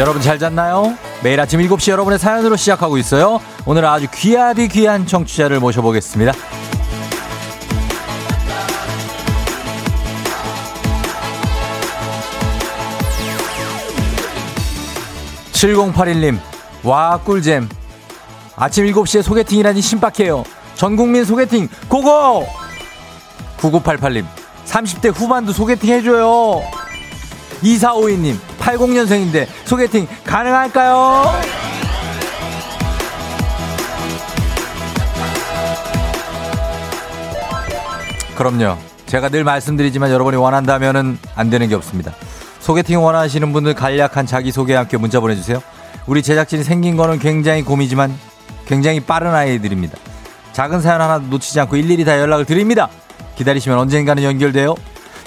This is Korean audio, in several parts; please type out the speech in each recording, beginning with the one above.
여러분 잘 잤나요? 매일 아침 7시 여러분의 사연으로 시작하고 있어요. 오늘 아주 귀하디 귀한 청취자를 모셔보겠습니다. 7081님, 와, 꿀잼. 아침 7시에 소개팅이라니 신박해요. 전 국민 소개팅, 고고! 9988님, 30대 후반도 소개팅 해줘요. 2452님, 80년생인데 소개팅 가능할까요? 그럼요. 제가 늘 말씀드리지만 여러분이 원한다면은 안 되는 게 없습니다. 소개팅 원하시는 분들 간략한 자기소개와 함께 문자 보내주세요. 우리 제작진이 생긴 거는 굉장히 곰이지만 굉장히 빠른 아이들입니다. 작은 사연 하나 놓치지 않고 일일이 다 연락을 드립니다. 기다리시면 언젠가는 연결돼요.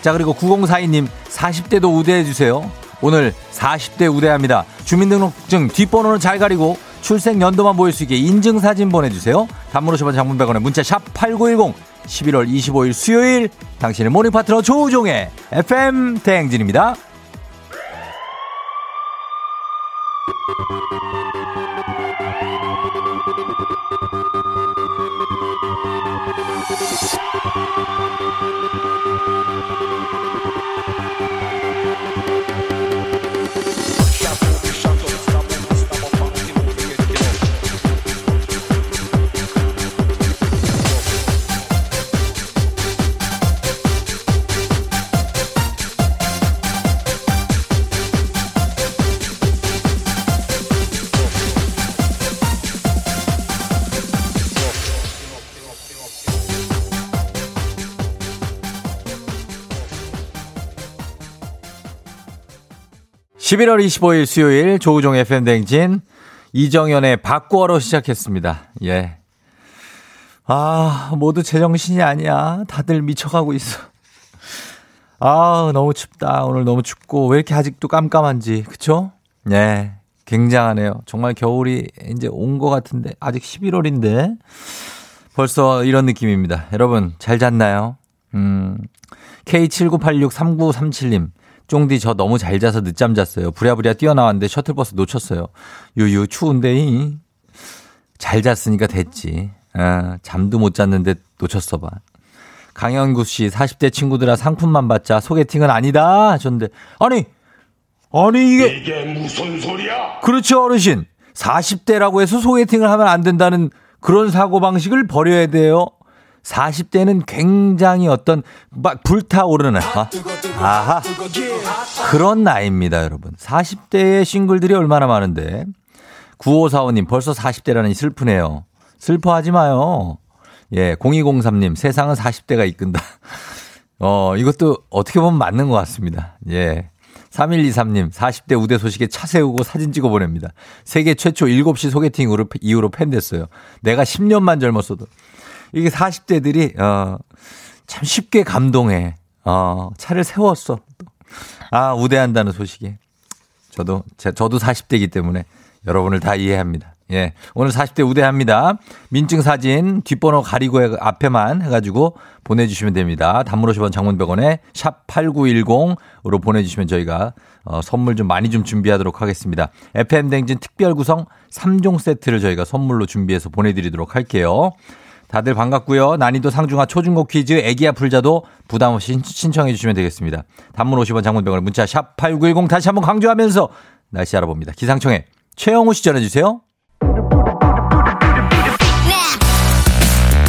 자, 그리고 9042님, 40대도 우대해주세요. 오늘 40대 우대합니다. 주민등록증 뒷번호는 잘 가리고 출생 연도만 보일 수 있게 인증사진 보내주세요. 단문 50원 장문 100원에 문자 샵8910 11월 25일 수요일 당신의 모닝 파트너 조우종의 FM 대행진입니다. 11월 25일 수요일 조우종 FM 댕진 이정현의 바꾸어로 시작했습니다. 예. 아, 모두 제정신이 아니야. 다들 미쳐가고 있어. 아, 너무 춥다. 오늘 너무 춥고 왜 이렇게 아직도 깜깜한지. 그쵸? 예. 굉장하네요. 정말 겨울이 이제 온 것 같은데 아직 11월인데 벌써 이런 느낌입니다. 여러분 잘 잤나요? 음. K79863937님. 쫑디 저 너무 잘 자서 늦잠 잤어요. 부랴부랴 뛰어나왔는데 셔틀버스 놓쳤어요. 유유 추운데 잘 잤으니까 됐지. 아, 잠도 못 잤는데 놓쳤어 봐. 강영구 씨 40대 친구들아 상품만 받자 소개팅은 아니다 하셨는데 아니 아니 이게 이게 무슨 소리야? 그렇죠 어르신 40대라고 해서 소개팅을 하면 안 된다는 그런 사고방식을 버려야 돼요. 40대는 굉장히 어떤 막 불타오르는 아, 아하 그런 나이입니다, 여러분. 40대의 싱글들이 얼마나 많은데 9545님 벌써 40대라니 슬프네요. 슬퍼하지 마요. 예, 0203님 세상은 40대가 이끈다. 어, 이것도 어떻게 보면 맞는 것 같습니다. 예. 3123님, 40대 우대 소식에 차 세우고 사진 찍어 보냅니다. 세계 최초 7시 소개팅 이후로 팬 됐어요. 내가 10년만 젊었어도. 이게 40대들이, 어, 참 쉽게 감동해. 어, 차를 세웠어. 아, 우대한다는 소식에. 저도, 제, 저도 40대이기 때문에 여러분을 다 이해합니다. 예. 오늘 40대 우대합니다. 민증 사진 뒷번호 가리고 앞에만 해가지고 보내주시면 됩니다. 50원 장문병원에 샵 8910으로 보내주시면 저희가 어, 선물 좀 많이 좀 준비하도록 하겠습니다. FM댕진 특별 구성 3종 세트를 저희가 선물로 준비해서 보내드리도록 할게요. 다들 반갑고요. 난이도 상중하 초중고 퀴즈 애기야 풀자도 부담 없이 신청해 주시면 되겠습니다. 단문 50원 장문병원 문자 샵 8910 다시 한번 강조하면서 날씨 알아봅니다. 기상청에 최영우 씨 전해 주세요.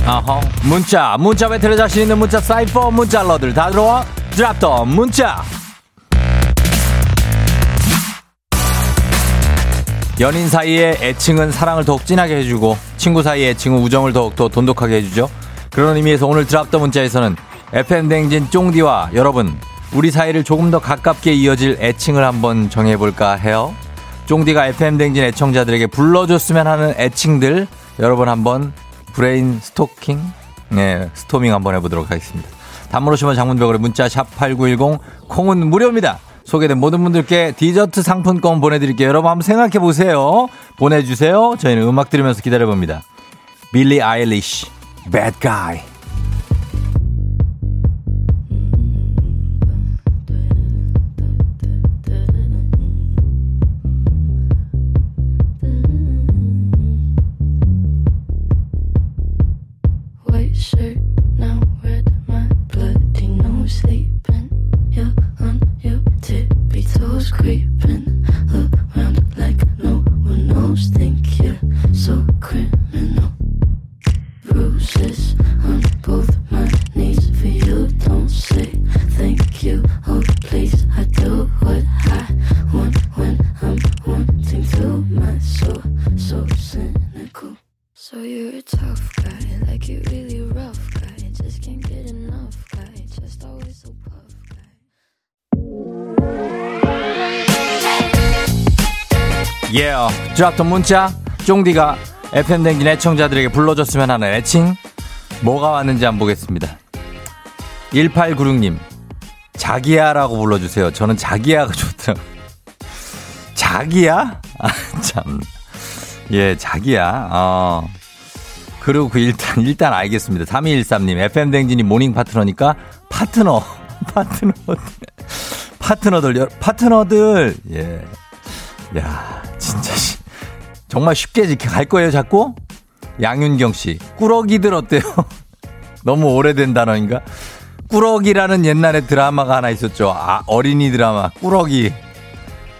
아허 문자 문자 배틀에 자신 있는 문자 사이퍼 문자 러들 다 들어와 Drop the 문자 연인 사이에 애칭은 사랑을 더욱 진하게 해주고 친구 사이에 애칭은 우정을 더욱더 돈독하게 해주죠 그런 의미에서 오늘 Drop the 문자에서는 FM댕진 쫑디와 여러분 우리 사이를 조금 더 가깝게 이어질 애칭을 한번 정해볼까 해요 쫑디가 FM댕진 애청자들에게 불러줬으면 하는 애칭들 여러분 한번 브레인스토밍, 네, 스토밍 한번 해보도록 하겠습니다. 오시면 장문벽으로 문자 샵 8910 콩은 무료입니다. 소개된 모든 분들께 디저트 상품권 보내드릴게요. 여러분 한번 생각해 보세요. 보내주세요. 저희는 음악 들으면서 기다려봅니다. 빌리 아일리시, Bad Guy. Drop the 문자, 쫑디가 FM댕진 애청자들에게 불러줬으면 하는 애칭, 뭐가 왔는지 한번 보겠습니다. 1896님, 자기야라고 불러주세요. 저는 자기야가 좋더라고요. 자기야? 아, 참. 예, 자기야. 어. 그리고 그 일단, 일단 알겠습니다. 3213님, FM댕진이 morning 파트너니까 파트너, 파트너, 파트너들, 파트너들, 예. 야, 정말 쉽게 갈 거예요, 자꾸? 양윤경 씨, 꾸러기들 어때요? 너무 오래된 단어인가? 꾸러기라는 옛날에 드라마가 하나 있었죠. 아, 어린이 드라마, 꾸러기.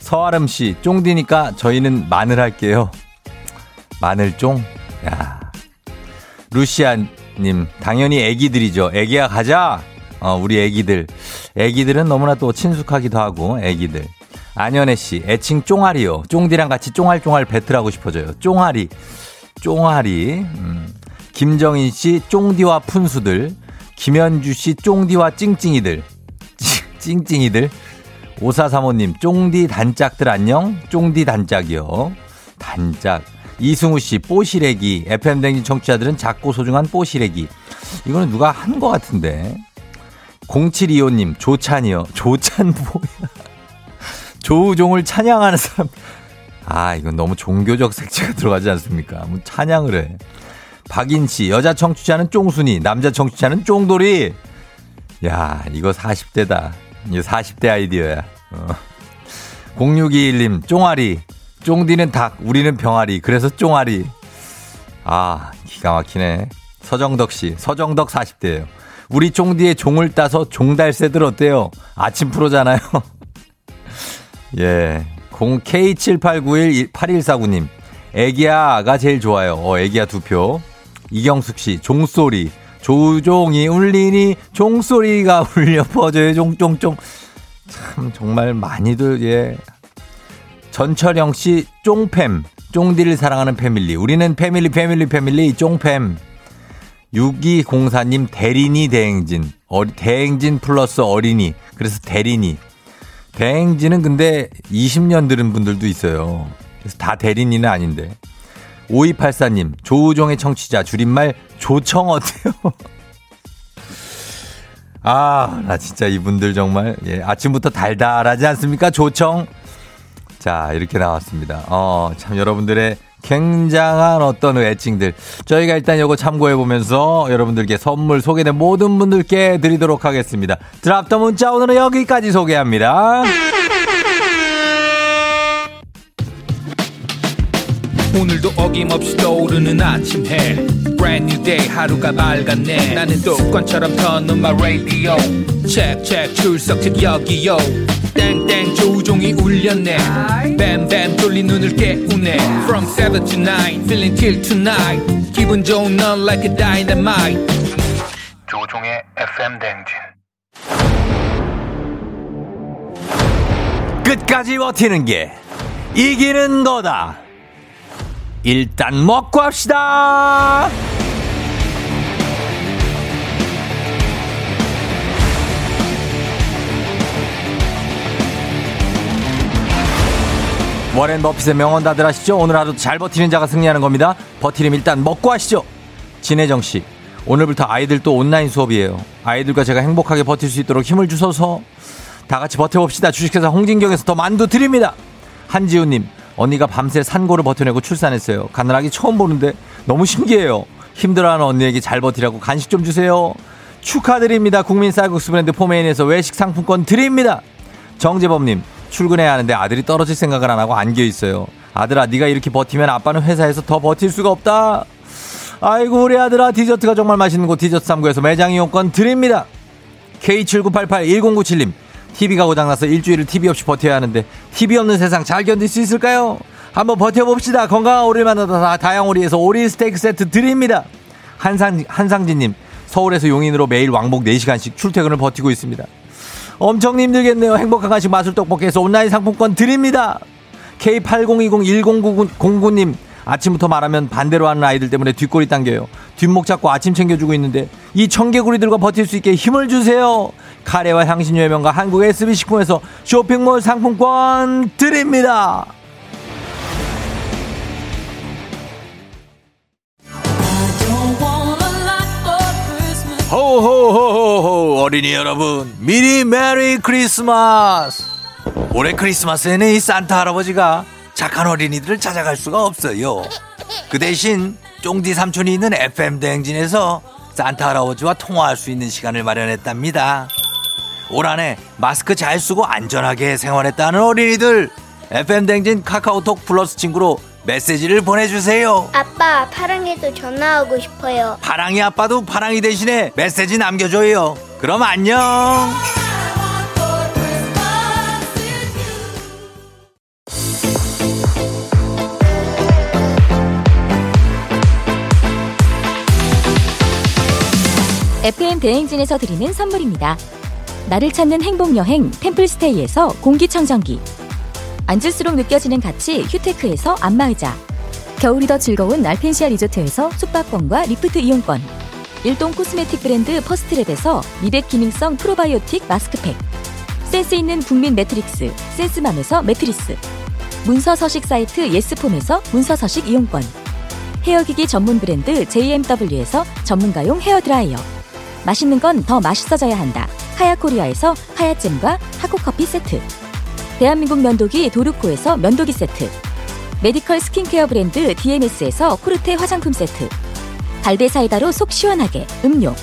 서아름 씨, 쫑디니까 저희는 마늘 할게요. 마늘 쫑? 야. 루시안님, 당연히 애기들이죠. 애기야 가자! 어, 우리 애기들. 애기들은 너무나 또 친숙하기도 하고, 애기들. 안현애 씨, 애칭 쫑아리요. 쫑디랑 같이 쫑알쫑알 배틀하고 싶어져요. 쫑아리. 쫑아리. 음. 김정인 씨, 쫑디와 푼수들. 김현주 씨, 쫑디와 찡찡이들. 찡찡이들. 오사사모님, 쫑디 단짝들 안녕? 쫑디 단짝이요. 단짝. 이승우 씨, 뽀시래기. FM댕진 청취자들은 작고 소중한 뽀시래기. 이거는 누가 한 것 같은데. 0725님, 조찬이요. 조찬 뭐야. 조우종을 찬양하는 사람. 아, 이건 너무 종교적 색채가 들어가지 않습니까? 뭐 찬양을 해. 박인 씨, 여자 청취자는 쫑순이, 남자 청취자는 쫑돌이. 야, 이거 40대다. 이거 40대 아이디어야. 어. 0621님, 쫑아리. 쫑디는 닭, 우리는 병아리. 그래서 쫑아리. 아, 기가 막히네. 서정덕 씨, 서정덕 40대예요. 우리 쫑디의 종을 따서 종달새들 어때요? 아침 프로잖아요. 예. 0K78918149님. 애기야가 제일 좋아요. 어, 애기야 두 표. 이경숙 씨, 종소리. 조종이 울리니 종소리가 울려 퍼져요. 종종종. 참, 정말 많이들, 예. 전철영 씨, 쫑팸. 쫑디를 사랑하는 패밀리. 우리는 패밀리, 패밀리, 패밀리, 쫑팸. 6204님, 대리니 대행진. 어, 대행진 플러스 어린이. 그래서 대리니. 대행진은 근데 20년 들은 분들도 있어요. 그래서 다 대리니는 아닌데. 5284님, 조우종의 청취자, 줄임말 조청 어때요? 아, 나 진짜 이분들 정말, 예, 아침부터 달달하지 않습니까? 조청. 자, 이렇게 나왔습니다. 어, 참 여러분들의 굉장한 어떤 애칭들. 저희가 일단 이거 참고해 보면서 여러분들께 선물 소개된 모든 분들께 드리도록 하겠습니다. 드랍 더 문자 오늘은 여기까지 소개합니다. 오늘도 어김없이 떠오르는 아침 해. Brand new day 하루가 밝았네. 나는 습관처럼 터는 마 radio. Check check 출석 책 여기요. 땡땡 조종이 울렸네. 뱀뱀 돌린 눈을 깨우네. From 7 to 9 feeling till tonight. 기분 좋은 넌 like a dynamite. 조종의 FM 댕진. 끝까지 버티는 게 이기는 거다 일단 먹고 합시다. 워렌 버핏의 명언 다들 아시죠? 오늘 하루 잘 버티는 자가 승리하는 겁니다. 버티림 일단 먹고 하시죠. 진혜정 씨, 오늘부터 아이들 또 온라인 수업이에요. 아이들과 제가 행복하게 버틸 수 있도록 힘을 주셔서 다 같이 버텨봅시다. 주식회사 홍진경에서 더 만두 드립니다. 한지우님, 언니가 밤새 산고를 버텨내고 출산했어요. 가느라기 처음 보는데 너무 신기해요. 힘들어하는 언니에게 잘 버티라고 간식 좀 주세요. 축하드립니다. 국민 쌀국수 브랜드 포메인에서 외식 상품권 드립니다. 정재범님 출근해야 하는데 아들이 떨어질 생각을 안 하고 안겨 있어요. 아들아 네가 이렇게 버티면 아빠는 회사에서 더 버틸 수가 없다. 아이고 우리 아들아 디저트가 정말 맛있는 곳 디저트 3구에서 매장 이용권 드립니다. K79881097님 TV가 고장나서 일주일을 TV 없이 버텨야 하는데 TV 없는 세상 잘 견딜 수 있을까요? 한번 버텨봅시다. 건강한 오리를 만나다 다양오리에서 오리 스테이크 세트 드립니다. 한상, 한상진님, 서울에서 용인으로 매일 왕복 4시간씩 출퇴근을 버티고 있습니다. 엄청 힘들겠네요. 행복한 간식 마술 떡볶이에서 온라인 상품권 드립니다. K80201099님, 아침부터 말하면 반대로 하는 아이들 때문에 뒷골이 당겨요. 뒷목 잡고 아침 챙겨주고 있는데 이 청개구리들과 버틸 수 있게 힘을 주세요. 카레와 향신료의 명가 한국 SB식품에서 쇼핑몰 상품권 드립니다. 호호호호호 어린이 여러분 미리 Merry Christmas. 올해 크리스마스에는 이 산타 할아버지가 착한 어린이들을 찾아갈 수가 없어요. 그 대신 쫑디 삼촌이 있는 FM 대행진에서 산타 할아버지와 통화할 수 있는 시간을 마련했답니다. 올 한해 마스크 잘 쓰고 안전하게 생활했다는 어린이들 FM 대행진 카카오톡 플러스 친구로 메시지를 보내주세요. 아빠, 파랑이도 전화하고 싶어요. 파랑이 아빠도 파랑이 대신에 메시지 남겨줘요. 그럼 안녕. FM 대행진에서 드리는 선물입니다. 나를 찾는 행복여행 템플스테이에서 공기청정기. 앉을수록 느껴지는 가치 휴테크에서 안마의자. 겨울이 더 즐거운 알펜시아 리조트에서 숙박권과 리프트 이용권. 일동 코스메틱 브랜드 퍼스트랩에서 미백 기능성 프로바이오틱 마스크팩. 센스 있는 국민 매트리스 센스맘에서 매트리스. 문서 서식 사이트 예스폼에서 문서 서식 이용권. 헤어기기 전문 브랜드 JMW에서 전문가용 헤어드라이어. 맛있는 건 더 맛있어져야 한다 하야코리아에서 하야잼과 하코커피 세트. 대한민국 면도기 도르코에서 면도기 세트. 메디컬 스킨케어 브랜드 DMS에서 코르테 화장품 세트. 갈베 사이다로 속 시원하게 음료.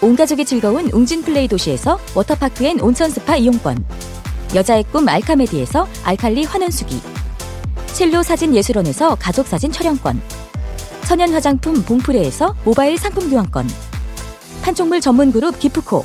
온가족이 즐거운 웅진플레이 도시에서 워터파크 and 온천스파 이용권. 여자의 꿈 알카메디에서 알칼리 환원수기. 첼로 사진 예술원에서 가족사진 촬영권. 천연 화장품 봉프레에서 모바일 상품 교환권. 판촉물 전문 그룹 기프코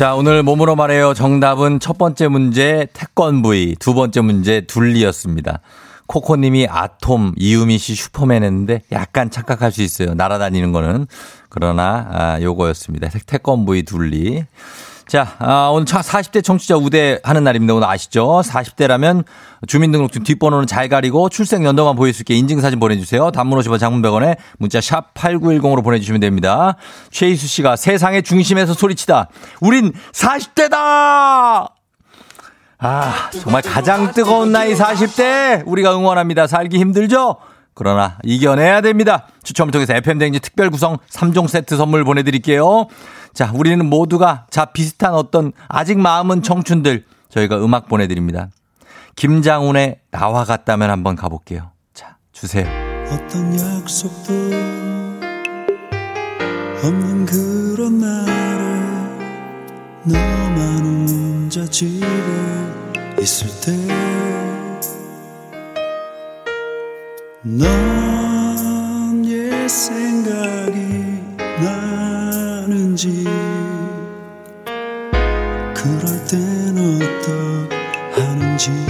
자, 오늘 몸으로 말해요. 정답은 첫 번째 문제 태권브이, 두 번째 문제 둘리였습니다. 코코님이 아톰, 이유미 씨 슈퍼맨 했는데 약간 착각할 수 있어요. 날아다니는 거는. 그러나, 아, 요거였습니다. 태권브이 둘리. 자, 아, 오늘 40대 청취자 우대하는 날입니다. 오늘 아시죠? 40대라면 주민등록증 뒷번호는 잘 가리고 출생 연도만 보일 수 있게 인증사진 보내주세요. 단문 50원 장문 100원에 문자 샵 8910으로 보내주시면 됩니다. 최희수 씨가 세상의 중심에서 소리치다. 우린 40대다! 아, 정말 가장 뜨거운 나이 40대! 우리가 응원합니다. 살기 힘들죠? 그러나 이겨내야 됩니다. 추첨을 통해서 FM대행지 특별 구성 3종 세트 선물 보내드릴게요. 자, 우리는 모두가 자, 비슷한 어떤 아직 마음은 청춘들 저희가 음악 보내드립니다. 김장훈의 나와 같다면 한번 가볼게요. 자, 주세요. 어떤 약속도 없는 그런 날에 너만 혼자 집에 있을 때넌 옛 생각이 나 는지. 그럴 땐 어떡하는지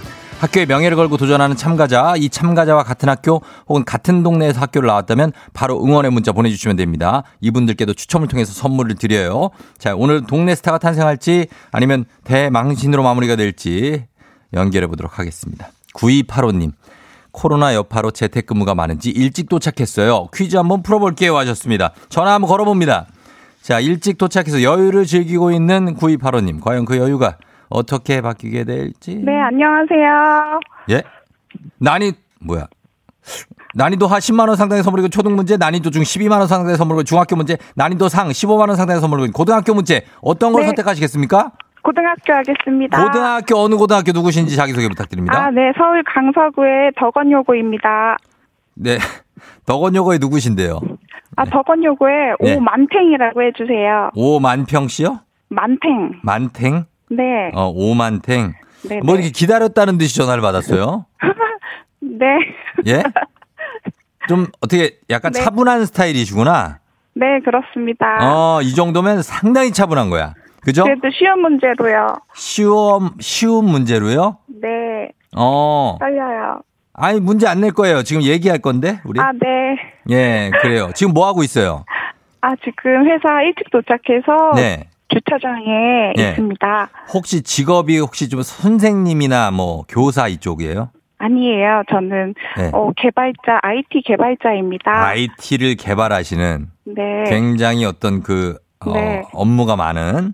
학교의 명예를 걸고 도전하는 참가자, 이 참가자와 같은 학교 혹은 같은 동네에서 학교를 나왔다면 바로 응원의 문자 보내주시면 됩니다. 이분들께도 추첨을 통해서 선물을 드려요. 자, 오늘 동네 스타가 탄생할지 아니면 대망신으로 마무리가 될지 연결해 보도록 하겠습니다. 9285님. 코로나 여파로 재택근무가 많은지 일찍 도착했어요. 퀴즈 한번 풀어볼게요 하셨습니다. 전화 한번 걸어봅니다. 자, 일찍 도착해서 여유를 즐기고 있는 9285님. 과연 그 여유가 어떻게 바뀌게 될지. 네, 안녕하세요. 예? 난이 뭐야? 난이도 하 10만 원 상당의 선물이고 초등 문제, 난이도 중 12만 원 상당의 선물이고 중학교 문제, 난이도 상 15만 원 상당의 선물이고 고등학교 문제 어떤 걸 네. 선택하시겠습니까? 고등학교 하겠습니다. 고등학교 어느 고등학교 누구신지 자기소개 부탁드립니다. 아, 네, 서울 강서구의 덕원요고입니다. 네. 덕원여고의 누구신데요? 아, 덕원요고의 네. 오만탱이라고 해주세요. 오만평 씨요? 만탱. 만탱? 네. 어, 오만탱. 네. 뭐 네. 이렇게 기다렸다는 듯이 전화를 받았어요? 네. 예? 좀 어떻게 약간 네. 차분한 스타일이시구나. 네, 그렇습니다. 어, 이 정도면 상당히 차분한 거야. 그죠? 그래도 쉬운 문제로요. 쉬운, 쉬운 문제로요? 네, 어. 떨려요. 아니, 문제 안 낼 거예요. 지금 얘기할 건데, 우리? 아, 네. 예, 그래요. 지금 뭐 하고 있어요? 아, 지금 회사 일찍 도착해서 네. 주차장에 예. 있습니다. 혹시 직업이 혹시 좀 선생님이나 뭐 교사 이쪽이에요? 아니에요. 저는 네. 어, 개발자, IT 개발자입니다. IT를 개발하시는 네. 굉장히 어떤 그, 어, 네. 업무가 많은.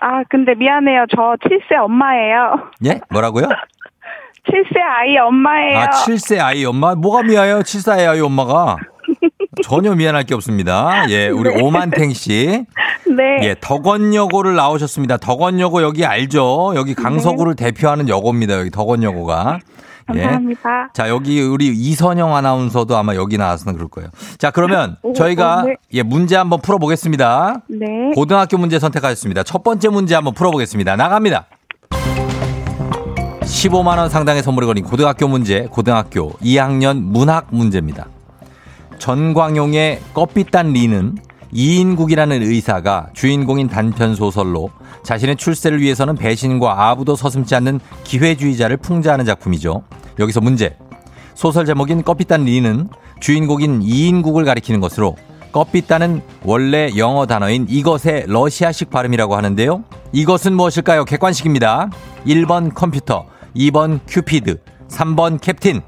아, 근데 미안해요. 저 7세 엄마예요. 예? 뭐라고요? 7세 아이 엄마예요. 아, 7세 아이 엄마? 뭐가 미안해요? 7세 아이 엄마가? 전혀 미안할 게 없습니다. 예, 우리 오만탱 씨. 네. 예, 덕원여고를 나오셨습니다. 덕원여고 여기 알죠? 여기 강서구를 대표하는 여고입니다. 여기 덕원여고가. 예. 감사합니다. 자, 여기 우리 이선영 아나운서도 아마 여기 나와서 그럴 거예요. 자, 그러면 오, 저희가 네. 예, 문제 한번 풀어 보겠습니다. 네. 고등학교 문제 선택하셨습니다. 첫 번째 문제 한번 풀어 보겠습니다. 나갑니다. 15만 원 상당의 선물이 걸린 고등학교 문제, 고등학교 2학년 문학 문제입니다. 전광용의 껍빛단 리는 이인국이라는 의사가 주인공인 단편 소설로 자신의 출세를 위해서는 배신과 아부도 서슴지 않는 기회주의자를 풍자하는 작품이죠. 여기서 문제. 소설 제목인 껍빛단 리는 주인공인 이인국을 가리키는 것으로 껍빛단은 원래 영어 단어인 이것의 러시아식 발음이라고 하는데요. 이것은 무엇일까요? 객관식입니다. 1번 컴퓨터, 2번 큐피드, 3번 캡틴.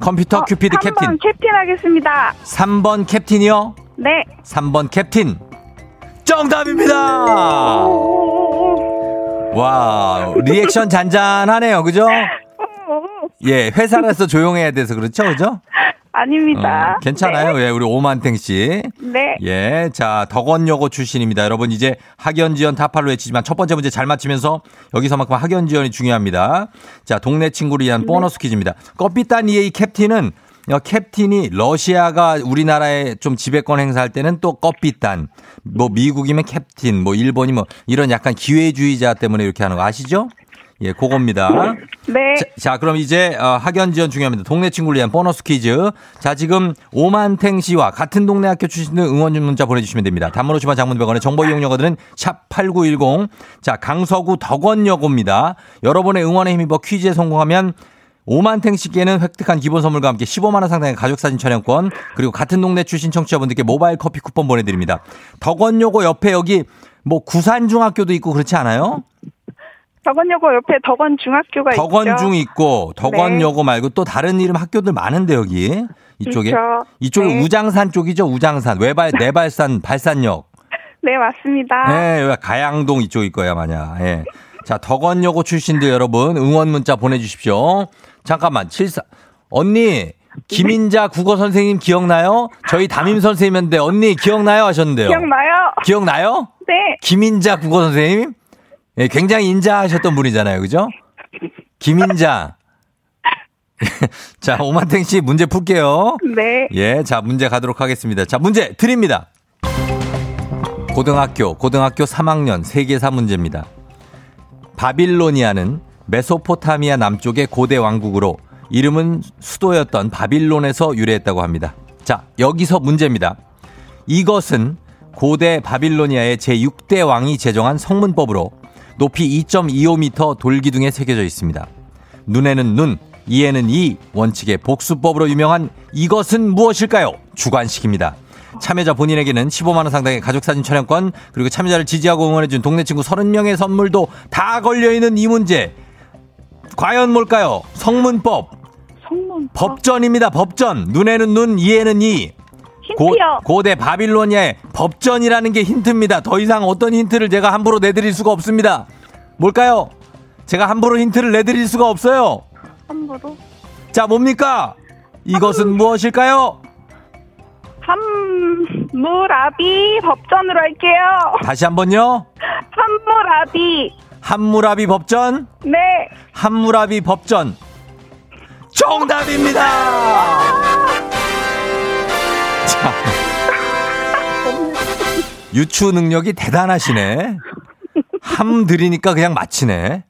컴퓨터 어, 큐피드 3번 캡틴. 캡틴 하겠습니다. 3번 캡틴이요? 네. 3번 캡틴. 정답입니다! 와, 리액션 잔잔하네요. 그죠? 예, 회사라서 조용해야 돼서 그렇죠. 그죠? 아닙니다. 어, 괜찮아요. 예, 우리 오만탱 씨. 네. 예, 자, 덕원여고 출신입니다. 여러분 이제 학연지연 타파를 외치지만 첫 번째 문제 잘 맞히면서 여기서만큼 학연지연이 중요합니다. 자, 동네 친구를 위한 보너스 퀴즈입니다. 껍빛단 이의 캡틴은 어, 캡틴이 러시아가 우리나라에 좀 지배권 행사할 때는 또 껍빛단, 뭐 미국이면 캡틴, 뭐 일본이 뭐 이런 약간 기회주의자 때문에 이렇게 하는 거 아시죠? 예, 그겁니다. 네. 자, 자, 그럼 이제 어, 학연 지원 중요합니다. 동네 친구를 위한 보너스 퀴즈. 자, 지금 오만탱 씨와 같은 동네 학교 출신들 응원 문자 보내주시면 됩니다. 단문 50원 장문 100원의 정보 이용료들은 샵 8910. 자, 강서구 덕원여고입니다. 여러분의 응원에 힘입어 퀴즈에 성공하면 오만탱 씨께는 획득한 기본 선물과 함께 15만 원 상당의 가족 사진 촬영권 그리고 같은 동네 출신 청취자분들께 모바일 커피 쿠폰 보내드립니다. 덕원여고 옆에 여기 뭐 구산중학교도 있고 그렇지 않아요? 덕원여고 옆에 덕원 중학교가 있죠. 덕원중 있고 덕원여고 네. 말고 또 다른 이름 학교들 많은데 여기 이쪽에 그렇죠. 이쪽에 네. 우장산 쪽이죠 우장산 외발 내발산 발산역 네, 맞습니다. 예 여기 가양동 이쪽일 거야 만약 예. 자 덕원여고 출신들 여러분 응원 문자 보내주십시오 잠깐만 74 언니 김인자 국어 선생님 기억나요? 저희 담임 선생님인데 언니 기억나요 하셨는데요. 기억나요? 기억나요? 네. 김인자 국어 선생님? 예, 굉장히 인자하셨던 분이잖아요. 그죠? 김인자. 자, 오만탱 씨 문제 풀게요. 네. 예, 자, 문제 가도록 하겠습니다. 자, 문제 드립니다. 고등학교, 고등학교 3학년 세계사 문제입니다. 바빌로니아는 메소포타미아 남쪽의 고대 왕국으로 이름은 수도였던 바빌론에서 유래했다고 합니다. 자, 여기서 문제입니다. 이것은 고대 바빌로니아의 제6대 왕이 제정한 성문법으로 높이 2.25m 돌기둥에 새겨져 있습니다. 눈에는 눈, 이에는 이 원칙의 복수법으로 유명한 이것은 무엇일까요? 주관식입니다. 참여자 본인에게는 15만원 상당의 가족사진 촬영권, 그리고 참여자를 지지하고 응원해준 동네 친구 30명의 선물도 다 걸려있는 이 문제. 과연 뭘까요? 성문법. 성문. 법전입니다. 법전. 눈에는 눈, 이에는 이. 고, 힌트요. 고 대 바빌로니아의 법전이라는 게 힌트입니다. 더 이상 어떤 힌트를 제가 함부로 내드릴 수가 없습니다. 뭘까요? 제가 함부로 힌트를 내드릴 수가 없어요. 함부로. 자, 뭡니까? 이것은 무엇일까요? 함무라비 법전으로 할게요. 다시 한번요. 함무라비. 함무라비 법전, 네. 함무라비 법전. 정답입니다! 자. 유추 능력이 대단하시네. 함 들이니까 그냥 맞히네.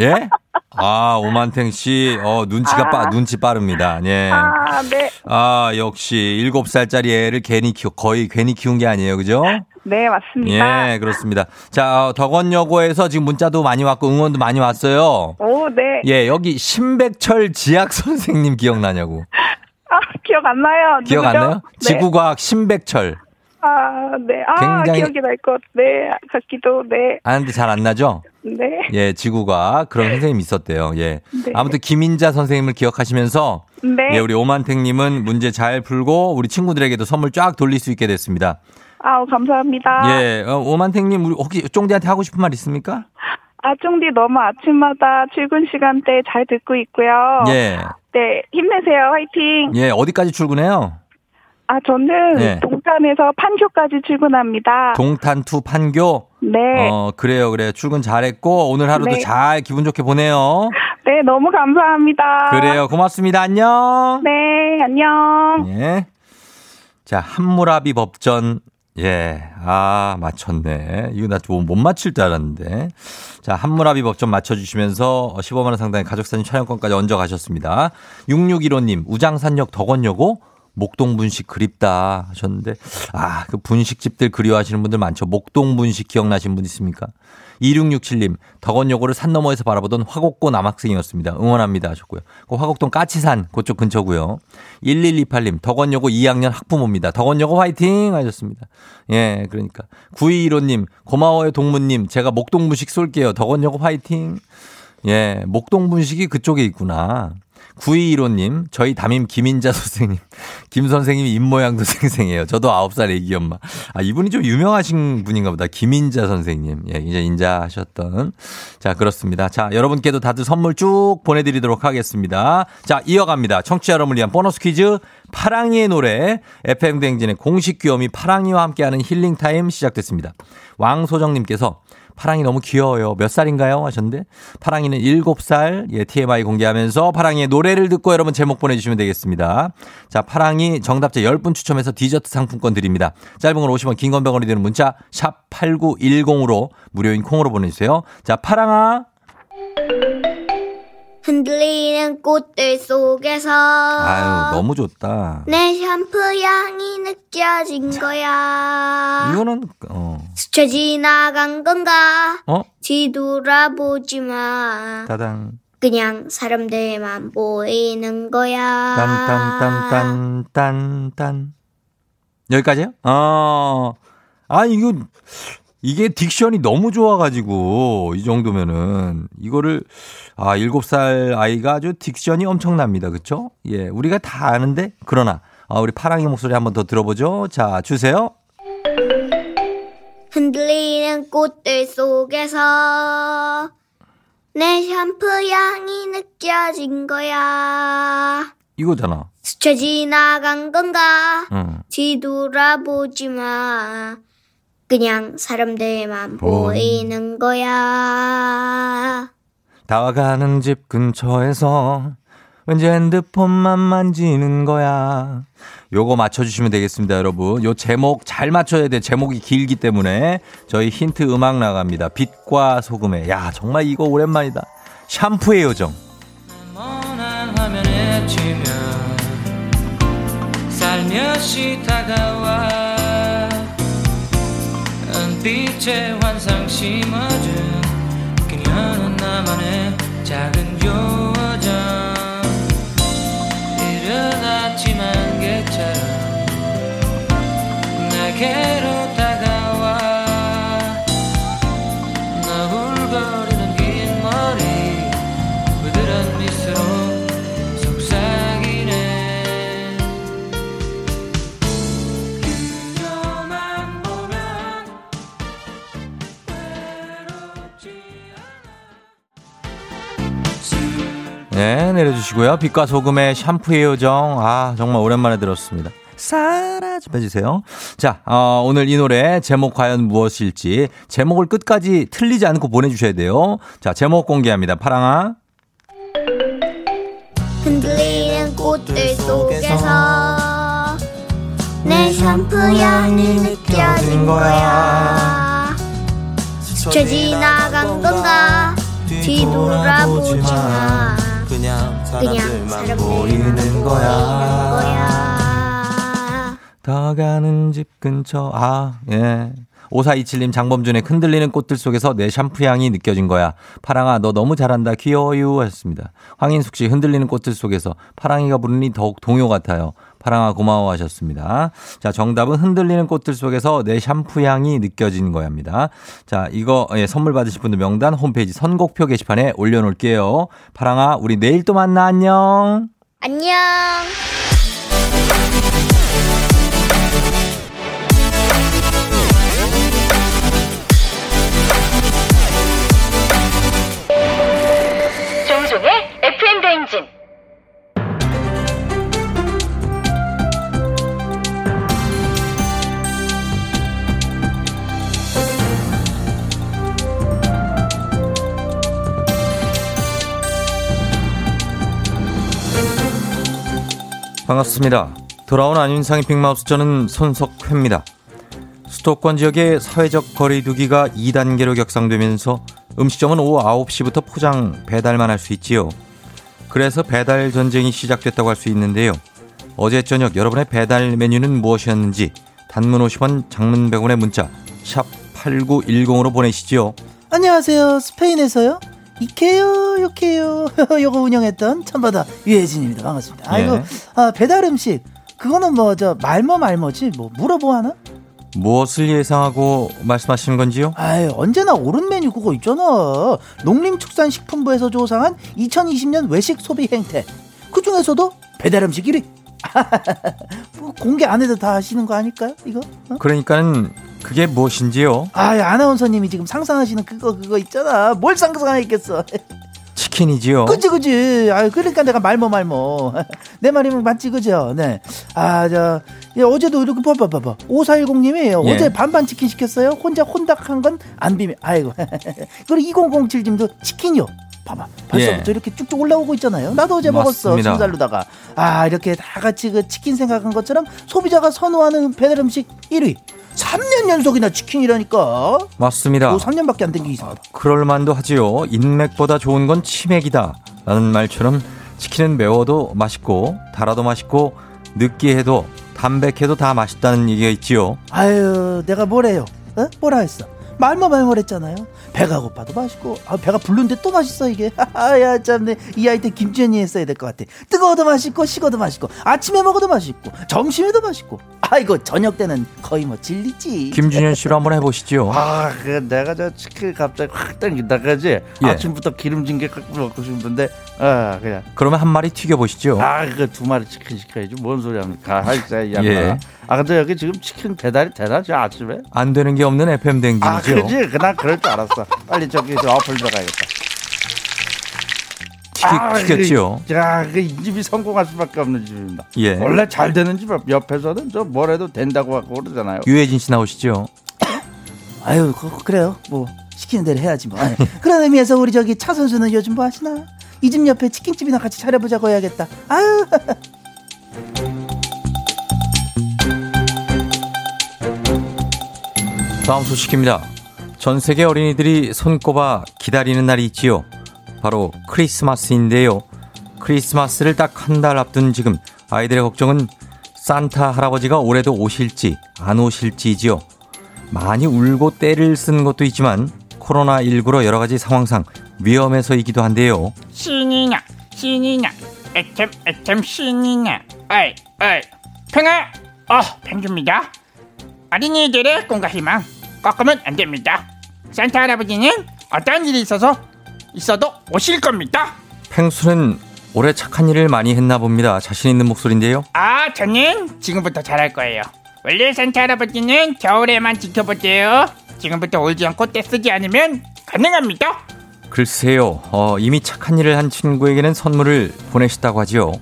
예? 아, 오만탱 씨, 어, 눈치가 빠, 눈치 빠릅니다. 예. 아, 네. 아, 역시 일곱 살짜리 애를 괜히 키워, 거의 괜히 키운 게 아니에요. 그죠? 네, 맞습니다. 예, 그렇습니다. 자, 어, 덕원여고에서 지금 문자도 많이 왔고 응원도 많이 왔어요. 오, 네. 예, 여기 신백철 지학 선생님 기억나냐고. 아, 기억 안 나요. 기억 안 누구죠? 나요? 네. 지구과학 신백철. 아, 네. 아, 굉장히- 기억이 날 것. 네. 같기도. 네. 아는데 잘 안 나죠? 네. 예, 지구과학 그런 선생님이 있었대요. 예. 네. 아무튼 김인자 선생님을 기억하시면서 네. 예, 우리 오만택님은 문제 잘 풀고 우리 친구들에게도 선물 쫙 돌릴 수 있게 됐습니다. 아우, 감사합니다. 예, 어, 오만택님 우리 혹시 쫑디한테 하고 싶은 말 있습니까? 아, 쫑디 너무 아침마다 출근 시간대 잘 듣고 있고요. 예, 네, 힘내세요. 화이팅. 예, 어디까지 출근해요? 아, 저는 예. 동탄에서 판교까지 출근합니다. 동탄 to 판교. 네. 어, 그래요, 그래요. 출근 잘했고 오늘 하루도 네. 잘 기분 좋게 보내요. 네, 너무 감사합니다. 그래요, 고맙습니다. 안녕. 네, 안녕. 예. 자, 함무라비 법전. 예. 아, 맞췄네. 이거 나 좀 못 맞힐 줄 알았는데. 자, 함무라비 법전 맞춰주시면서 15만원 상당의 가족사진 촬영권까지 얹어 가셨습니다. 6615님, 우장산역 덕원여고? 목동 분식 그립다 하셨는데, 아, 그 분식집들 그리워하시는 분들 많죠. 목동 분식 기억나시는 분 있습니까? 2667님, 덕원여고를 산 너머에서 바라보던 화곡고 남학생이었습니다. 응원합니다 하셨고요. 그 화곡동 까치산 그쪽 근처고요. 1128님, 덕원여고 2학년 학부모입니다. 덕원여고 화이팅 하셨습니다. 예, 그러니까. 9215님, 고마워요 동무님. 제가 목동 분식 쏠게요. 덕원여고 화이팅. 예, 목동 분식이 그쪽에 있구나. 9215님, 저희 담임 김인자 선생님, 김 선생님이 입모양도 생생해요. 저도 9살 애기 엄마. 아, 이분이 좀 유명하신 분인가 보다. 김인자 선생님. 예, 이제 인자하셨던. 자, 그렇습니다. 자, 여러분께도 다들 선물 쭉 보내드리도록 하겠습니다. 자, 이어갑니다. 청취자 여러분을 위한 보너스 퀴즈. 파랑이의 노래. FM대행진의 공식 귀요미 파랑이와 함께하는 힐링타임 시작됐습니다. 왕소정님께서 파랑이 너무 귀여워요. 몇 살인가요? 하셨는데 파랑이는 7살. 예, TMI 공개하면서 파랑이의 노래를 듣고 여러분 제목 보내주시면 되겠습니다. 자, 파랑이 정답자 10분 추첨해서 디저트 상품권 드립니다. 짧은 건 50원, 긴 건 100원이 되는 문자 샵 8910으로 무료인 콩으로 보내주세요. 자, 파랑아. 흔들리는 꽃들 속에서 아유, 너무 좋다. 내 샴푸 향이 느껴진 거야. 이거는 어. 스쳐 지나간 건가? 어? 뒤돌아보지 마. 따당. 그냥 사람들만 보이는 거야. 딴딴딴딴딴딴. 여기까지요? 어. 아, 이거 이게 딕션이 너무 좋아가지고, 이 정도면은, 이거를, 아, 7살 아이가 아주 딕션이 엄청납니다. 그쵸? 예, 우리가 다 아는데, 그러나, 아, 우리 파랑이 목소리 한번 더 들어보죠. 자, 주세요. 흔들리는 꽃들 속에서 내 샴푸 향이 느껴진 거야. 이거잖아. 스쳐 지나간 건가? 응. 뒤돌아보지 마. 그냥 사람들만 보이는 거야. 다가가는 집 근처에서 왠지 핸드폰만 만지는 거야. 요거 맞춰주시면 되겠습니다, 여러분. 요 제목 잘 맞춰야 돼. 제목이 길기 때문에 저희 힌트 음악 나갑니다. 빛과 소금에. 야, 정말 이거 오랜만이다. 샴푸의 요정. 살며시 다가와 은 빛의 환상 심어준 그녀는 나만의 작은 요정 이른 아침 안개처럼 내게로 네, 내려주시고요. 빛과 소금의 샴푸의 요정. 아, 정말 오랜만에 들었습니다. 사라져 해주세요. 자, 어, 오늘 이 노래 제목 과연 무엇일지 제목을 끝까지 틀리지 않고 보내주셔야 돼요. 자, 제목 공개합니다. 파랑아. 흔들리는 꽃들 속에서 내 샴푸 향이 느껴진 거야. 스쳐 지나간 건가? 뒤돌아보지 마. 그냥 그냥 사람들만 보이는 거야. 더 가는 집 근처. 아, 예. 5427님 장범준의 흔들리는 꽃들 속에서 내 샴푸 향이 느껴진 거야. 파랑아, 너 너무 잘한다. 귀여워요. 하셨습니다. 황인숙 씨 흔들리는 꽃들 속에서 파랑이가 부르니 더욱 동요 같아요. 파랑아 고마워 하셨습니다. 자, 정답은 흔들리는 꽃들 속에서 내 샴푸 향이 느껴진 거야입니다. 자, 이거 예, 선물 받으실 분들 명단 홈페이지 선곡표 게시판에 올려놓을게요. 파랑아, 우리 내일 또 만나. 안녕. 안녕. 조우종의 FM 대행진. 반갑습니다. 돌아온 안윤상의 빅마우스 저는 손석회입니다. 수도권 지역의 사회적 거리두기가 2단계로 격상되면서 음식점은 오후 9시부터 포장 배달만 할 수 있지요. 그래서 배달 전쟁이 시작됐다고 할 수 있는데요. 어제 저녁 여러분의 배달 메뉴는 무엇이었는지 단문 50원, 장문 100원의 문자 샵 8910으로 보내시지요. 안녕하세요. 스페인에서요. 이케요, 요케요. 요거 운영했던 천바다 유혜진입니다. 반갑습니다. 아이고, 예. 아, 배달 음식. 그거는 뭐, 저, 말뭐 말뭐지. 뭐, 물어보 하나? 무엇을 예상하고 말씀하시는 건지요? 아유, 언제나 옳은 메뉴 그거 있잖아. 농림축산식품부에서 조사한 2020년 외식 소비 행태. 그 중에서도 배달 음식 1위. 뭐 공개 안 해도 다 아시는 거 아닐까요? 이거? 어? 그러니까는 그게 무엇인지요? 아, 아나운서님이 지금 상상하시는 그거 그거 있잖아. 뭘 상상하겠어. 치킨이지요. 그지 그지. 아 그러니까 내가 말모 말모. 내 말이면 맞지 그죠. 네. 아저 어제도 이렇게 봐봐 봐봐. 5410님이 예. 어제 반반 치킨 시켰어요. 혼자 혼닭한 건 안 비밀. 아이고. 그리고 2007님도 치킨이요. 봐봐. 벌써부터 예. 이렇게 쭉쭉 올라오고 있잖아요. 나도 어제 먹었어. 맞습니다. 순살로다가. 아 이렇게 다 같이 그 치킨 생각한 것처럼 소비자가 선호하는 배달 음식 1위. 3년 연속이나 치킨이라니까. 맞습니다. 뭐 3년밖에 안 된 게 이상하다. 그럴 만도 하지요. 인맥보다 좋은 건 치맥이다. 라는 말처럼 치킨은 매워도 맛있고 달아도 맛있고 느끼해도 담백해도 다 맛있다는 얘기가 있지요. 아유, 내가 뭐래요? 어? 뭐라 했어? 말만 말말했잖아요. 배가 고파도 맛있고 아, 배가 부른데 또 맛있어 이게. 아야 참네 이 아이템 김지현이 했어야 될 것 같아. 뜨거워도 맛있고 식어도 맛있고 아침에 먹어도 맛있고 점심에도 맛있고 아이고 저녁 때는 거의 뭐 진리지. 김준현 씨로 한번 해보시죠. 아, 그 내가 저 치킨 갑자기 확 땡긴다 그지? 예. 아침부터 기름진 게 먹고 싶은데 아 그냥 그러면 한 마리 튀겨 보시죠. 아그두 마리 치킨 시켜야지 뭔 소리 합니까? 아, 진짜 이 양반. 예. 아 근데 여기 지금 치킨 배달이 되나죠 아침에? 안 되는 게 없는 FM 아 댕진 이죠. 그지? 그난 그럴 줄 알았어. 빨리 저기 저 어플 들어가야겠다. 튀, 튀겼죠. 그, 야, 그 이 집이 성공할 수밖에 없는 집입니다. 예. 원래 잘 되는 집 옆에서는 저 뭐래도 된다고 하고 그러잖아요. 유해진 씨 나오시죠. 아유 그, 그래요. 뭐 시키는 대로 해야지 뭐. 아니, 그런 의미에서 우리 저기 차 선수는 요즘 뭐 하시나? 이 집 옆에 치킨집이나 같이 차려보자고 해야겠다. 아유. 다음 소식입니다. 전 세계 어린이들이 손꼽아 기다리는 날이 있지요. 바로 크리스마스인데요. 크리스마스를 딱 한 달 앞둔 지금 아이들의 걱정은 산타 할아버지가 올해도 오실지 안 오실지지요. 많이 울고 때를 쓴 것도 있지만 코로나19로 여러 가지 상황상 위험해서이기도 한데요. 신이냐 신이냐 애템 애템 신이냐 어이 어이 평아 어 팽주입니다 어린이들의 꿈과 희망 꺾으면 안 됩니다 산타 할아버지는 어떤 일이 있어서 있어도 오실 겁니다 펭수는 올해 착한 일을 많이 했나 봅니다. 자신 있는 목소리인데요. 아 저는 지금부터 잘할 거예요 원래 산타 할아버지는 겨울에만 지켜보세요 지금부터 울지 않고 떼쓰지 않으면 가능합니다 글쎄요, 어, 이미 착한 일을 한 친구에게는 선물을 보내셨다고 하지요.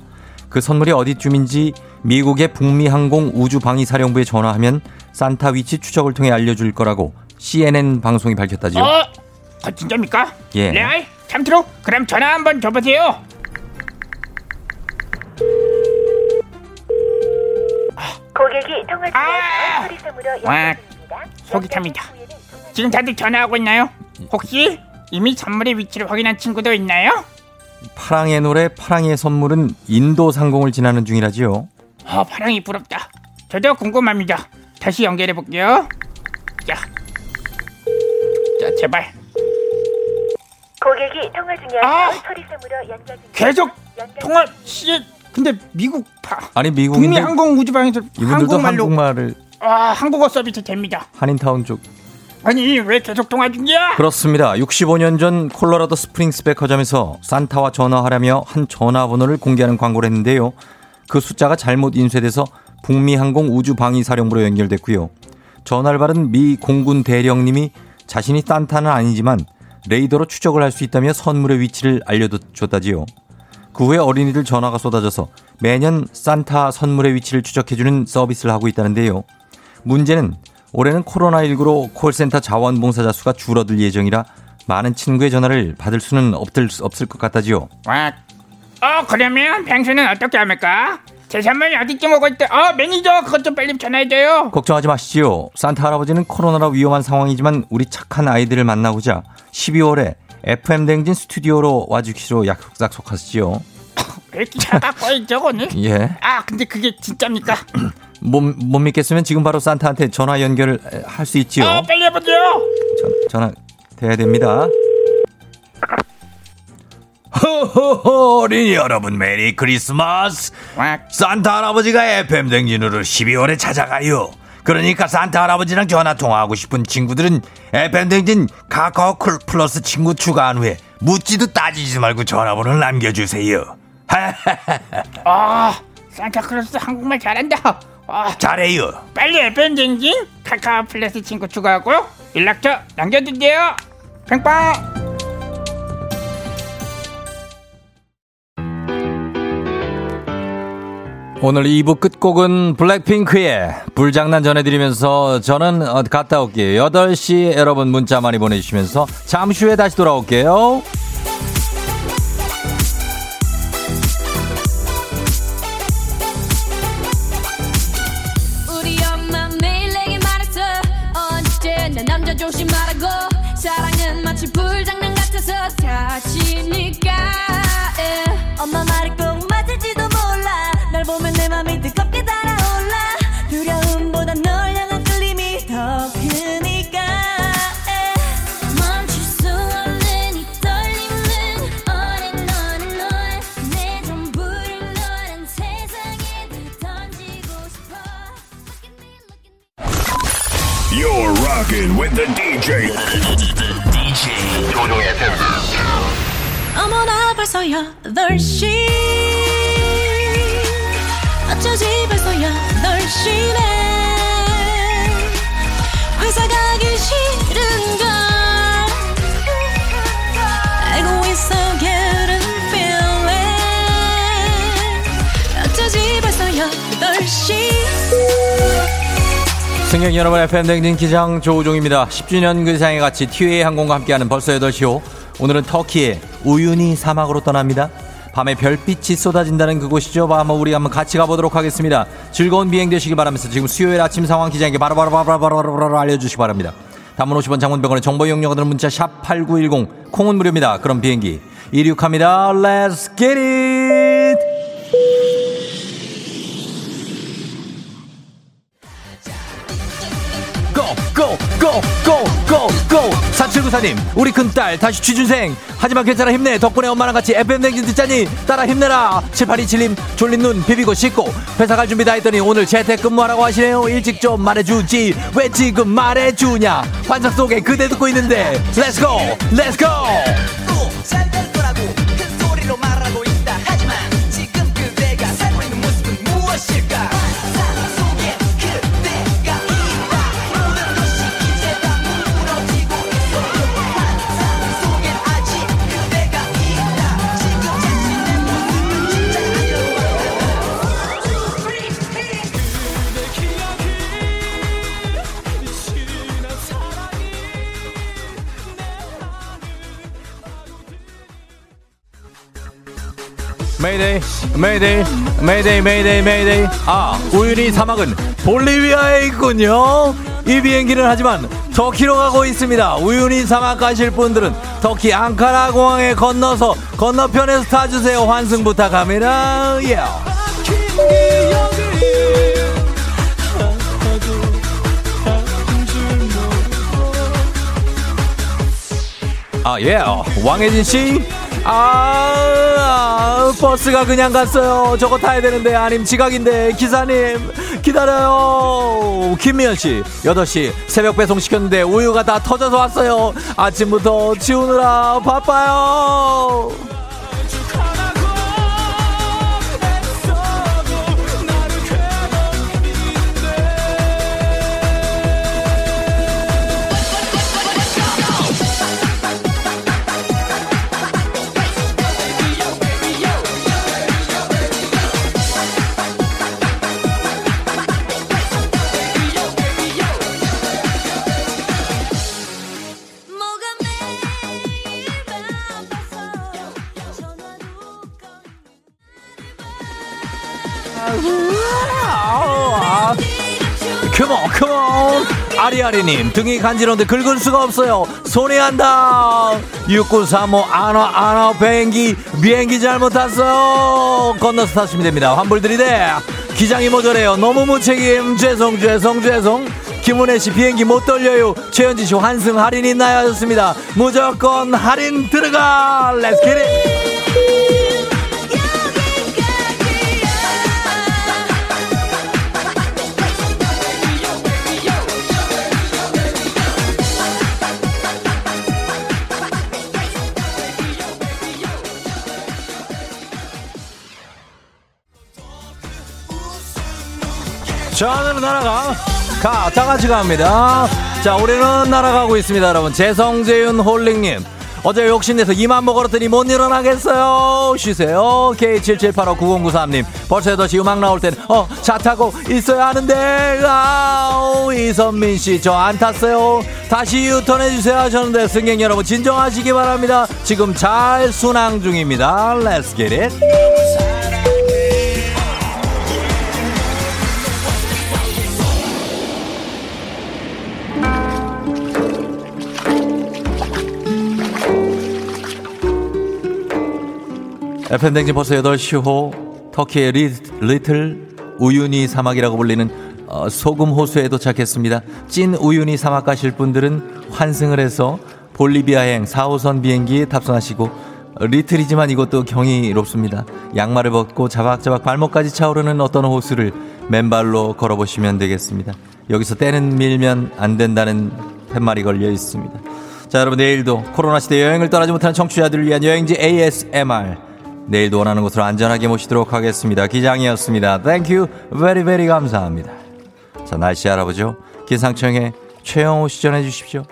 그 선물이 어디쯤인지 미국의 북미항공 우주방위사령부에 전화하면 산타 위치 추적을 통해 알려줄 거라고 CNN 방송이 밝혔다지요. 어? 어 진짜입니까? 예. 레알? 참트로? 그럼 전화 한번 줘보세요 고객이 통화 아! 중에 와, 연결됩니다. 속이 탑니다. 지금 다들 전화하고 있나요? 혹시 이미 선물의 위치를 확인한 친구도 있나요? 파랑의 노래 파랑의 선물은 인도 상공을 지나는 중이라지요. 아 파랑이 부럽다 저도 궁금합니다 다시 연결해 볼게요 자, 자 제발 고객이 통화 중이어서 아! 소리샘으로 연결됩니다. 계속 연결- 통화 시 근데 미국 파 아니 북미 미국인들 항공 우주방에서 이분들도 한국말로 한국말을 아 한국어 서비스 됩니다 한인타운 쪽 아니 왜 계속 통화 중이야? 그렇습니다. 65년 전 콜로라도 스프링스 백화점에서 산타와 전화하라며 한 전화번호를 공개하는 광고를 했는데요. 그 숫자가 잘못 인쇄돼서 북미항공 우주방위사령부로 연결됐고요. 전화를 받은 미 공군 대령님이 자신이 산타는 아니지만 레이더로 추적을 할 수 있다며 선물의 위치를 알려줬다지요. 그 후에 어린이들 전화가 쏟아져서 매년 산타 선물의 위치를 추적해주는 서비스를 하고 있다는데요. 문제는 올해는 코로나19로 콜센터 자원봉사자 수가 줄어들 예정이라 많은 친구의 전화를 받을 수는 없을, 없을 것 같다지요. 와. 어 그러면 펭수는 어떻게 합니까? 제 선물 어디쯤 오고 있대? 어 매니저 그것 좀 빨리 전화해줘요. 걱정하지 마시지요. 산타 할아버지는 코로나라 위험한 상황이지만 우리 착한 아이들을 만나고자 12월에 FM 댕진 스튜디오로 와주기로 약- 약속하시지요. 왜 이렇게 차갑고 저거는? 예. 아 근데 그게 진짜입니까? 못, 못 믿겠으면 지금 바로 산타한테 전화 연결을 할 수 있지요. 어 빨리 해보세요. 전, 전화 돼야 됩니다. 허허허 어린이 여러분 Merry Christmas 와. 산타 할아버지가 FM 대행진으로 12월에 찾아가요 그러니까 산타 할아버지랑 전화 통화하고 싶은 친구들은 FM 대행진 카카오 쿨 플러스 친구 추가한 후에 묻지도 따지지 말고 전화번호를 남겨주세요 아 산타클로스 한국말 잘한다. 아 잘해요 빨리 FM 대행진 카카오 플러스 친구 추가하고 연락처 남겨주세요. 팽빵. 오늘 2부 끝곡은 블랙핑크의 불장난 전해드리면서 저는 어, 갔다 올게요. 8시 여러분 문자 많이 보내주시면서 잠시 후에 다시 돌아올게요. 우리 엄마 매일 내게 말했어 언제나 남자 조심하라고 사랑은 마치 불장난 같아서 다치니까 예. 엄마 꼭 rocking with the DJ. DJ 조종의 FM. 어머나 벌써 8시 어쩌지 벌써 8시네 승객 여러분 FM 댕진 기장 조우종입니다. 10주년 근상에 같이 티웨이 항공과 함께하는 벌써 8시호. 오늘은 터키의 우유니 사막으로 떠납니다. 밤에 별빛이 쏟아진다는 그곳이죠. 한번 우리 한번 같이 가보도록 하겠습니다. 즐거운 비행 되시길 바라면서 지금 수요일 아침 상황 기장에게 바로바로바로바로바로 알려주시기 바랍니다. 단문 50원 장문병원의 정보 이용료들은 문자 샵 8910 콩은 무료입니다. 그럼 비행기 이륙합니다. Let's get it! Go! Go! Go! Go! Go! Go! 4794님 우리 큰딸 다시 취준생 하지만 괜찮아 힘내 덕분에 엄마랑 같이 FM 대행진 듣자 이 딸아 힘내라 7827님 졸린 눈 비비고 씻고 회사 갈 준비 다 했더니 오늘 재택근무하라고 하시네요 일찍 좀 말해주지 왜 지금 말해주냐 환상 속에 그대 듣고 있는데 Let's go Let's go Mayday Mayday Mayday Mayday Mayday 아 우유니 사막은 볼리비아에 있군요 이 비행기는 하지만 터키로 가고 있습니다 우유니 사막 가실 분들은 터키 앙카라 공항에 건너서 건너편에서 타주세요 환승 부탁합니다 예. 아, 예. 왕혜진 씨. 아, 버스가 그냥 갔어요. 저거 타야 되는데, 아님 지각인데, 기사님, 기다려요. 김미연 씨, 8시 새벽 배송 시켰는데, 우유가 다 터져서 왔어요. 아침부터 치우느라 바빠요. Come on Come on 아리아리님 등이 간지러운데 긁을 수가 없어요. 손이 안 닿아 6935 안와 안와 비행기 비행기 잘못 탔어요. 건너서 타시면 됩니다. 환불드리대. 기장이 모자래요. 너무 무책임. 죄송 죄송 죄송. 김은혜 씨 비행기 못 돌려요. 최현지 씨 환승 할인 있나요? 하셨습니다. 무조건 할인 들어가. Let's get it 자, 오늘은 날아가. 가, 다 같이 갑니다. 자, 우리는 날아가고 있습니다, 여러분. 재성재윤 홀링님. 어제 욕심내서 이만 먹었더니 못 일어나겠어요. 쉬세요. K77859093님. 벌써 8시 음악 나올 땐, 어, 차 타고 있어야 하는데, 아우, 이선민 씨, 저 안 탔어요. 다시 유턴해주세요 하셨는데, 승객 여러분, 진정하시기 바랍니다. 지금 잘 순항 중입니다. Let's get it. FM댕진 벌써 8시 호 터키의 리, 리틀 우유니 사막이라고 불리는 어, 소금 호수에 도착했습니다. 찐 우유니 사막 가실 분들은 환승을 해서 볼리비아행 4호선 비행기에 탑승하시고 리틀이지만 이것도 경이롭습니다. 양말을 벗고 자박자박 발목까지 차오르는 어떤 호수를 맨발로 걸어보시면 되겠습니다. 여기서 때는 밀면 안 된다는 팻말이 걸려 있습니다. 자, 여러분 내일도 코로나 시대 여행을 떠나지 못하는 청취자들을 위한 여행지 ASMR. 내일도 원하는 곳으로 안전하게 모시도록 하겠습니다. 기장이었습니다. Thank you very very 감사합니다. 자, 날씨 알아보죠. 기상청에 최영호 씨 전해 주십시오.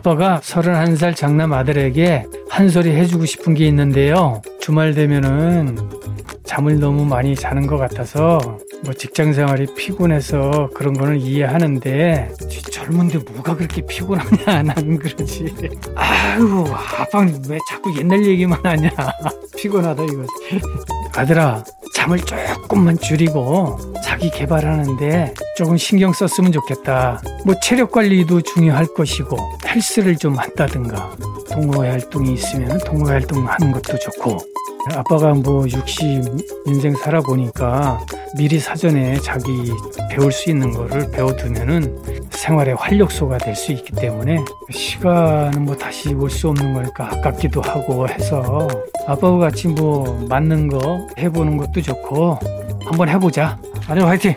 아, 아빠가 31살 장남 아들에게 한 소리 해주고 싶은 게 있는데요. 주말 되면은 잠을 너무 많이 자는 것 같아서 뭐 직장 생활이 피곤해서 그런 거는 이해하는데 젊은데 뭐가 그렇게 피곤하냐? 난 그러지. 아이고 아빠는 왜 자꾸 옛날 얘기만 하냐? 피곤하다 이거. 아들아 잠을 조금만 줄이고 자기 개발하는데 조금 신경 썼으면 좋겠다. 뭐 체력 관리도 중요할 것이고 헬스를 좀 한다든가 동호회 활동이 있으면 동호회 활동 하는 것도 좋고 아빠가 뭐 60 인생 살아보니까 미리 사전에 자기 배울 수 있는 거를 배워두면은 생활의 활력소가 될 수 있기 때문에 시간은 뭐 다시 올 수 없는 거니까 아깝기도 하고 해서 아빠와 같이 뭐 맞는 거 해보는 것도 좋고 한번 해보자. 아들 화이팅!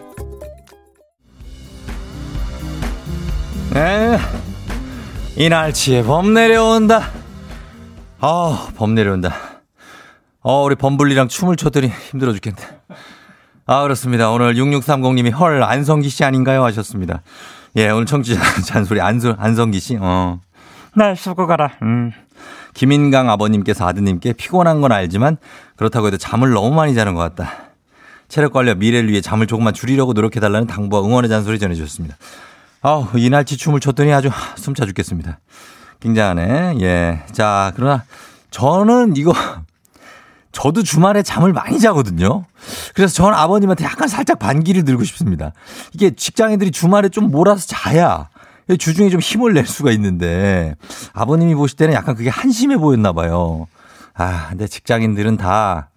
에, 이날치에 범 내려온다. 아, 범 내려온다. 어, 우리 범블리랑 춤을 춰더니 힘들어 죽겠네. 아, 그렇습니다. 오늘 6630님이 헐, 안성기 씨 아닌가요? 하셨습니다. 예, 오늘 청취자 잔소리 안성, 안성기 씨, 어. 날 쏘고 가라. 음. 김인강 아버님께서 아드님께 피곤한 건 알지만 그렇다고 해도 잠을 너무 많이 자는 것 같다. 체력 관리와 미래를 위해 잠을 조금만 줄이려고 노력해달라는 당부와 응원의 잔소리 전해주셨습니다. 아우, 이날치 춤을 췄더니 아주 숨차 죽겠습니다. 굉장하네. 예. 자, 그러나 저는 이거 저도 주말에 잠을 많이 자거든요. 그래서 저는 아버님한테 약간 살짝 반기를 들고 싶습니다. 이게 직장인들이 주말에 좀 몰아서 자야 주중에 좀 힘을 낼 수가 있는데 아버님이 보실 때는 약간 그게 한심해 보였나 봐요. 아, 근데 직장인들은 다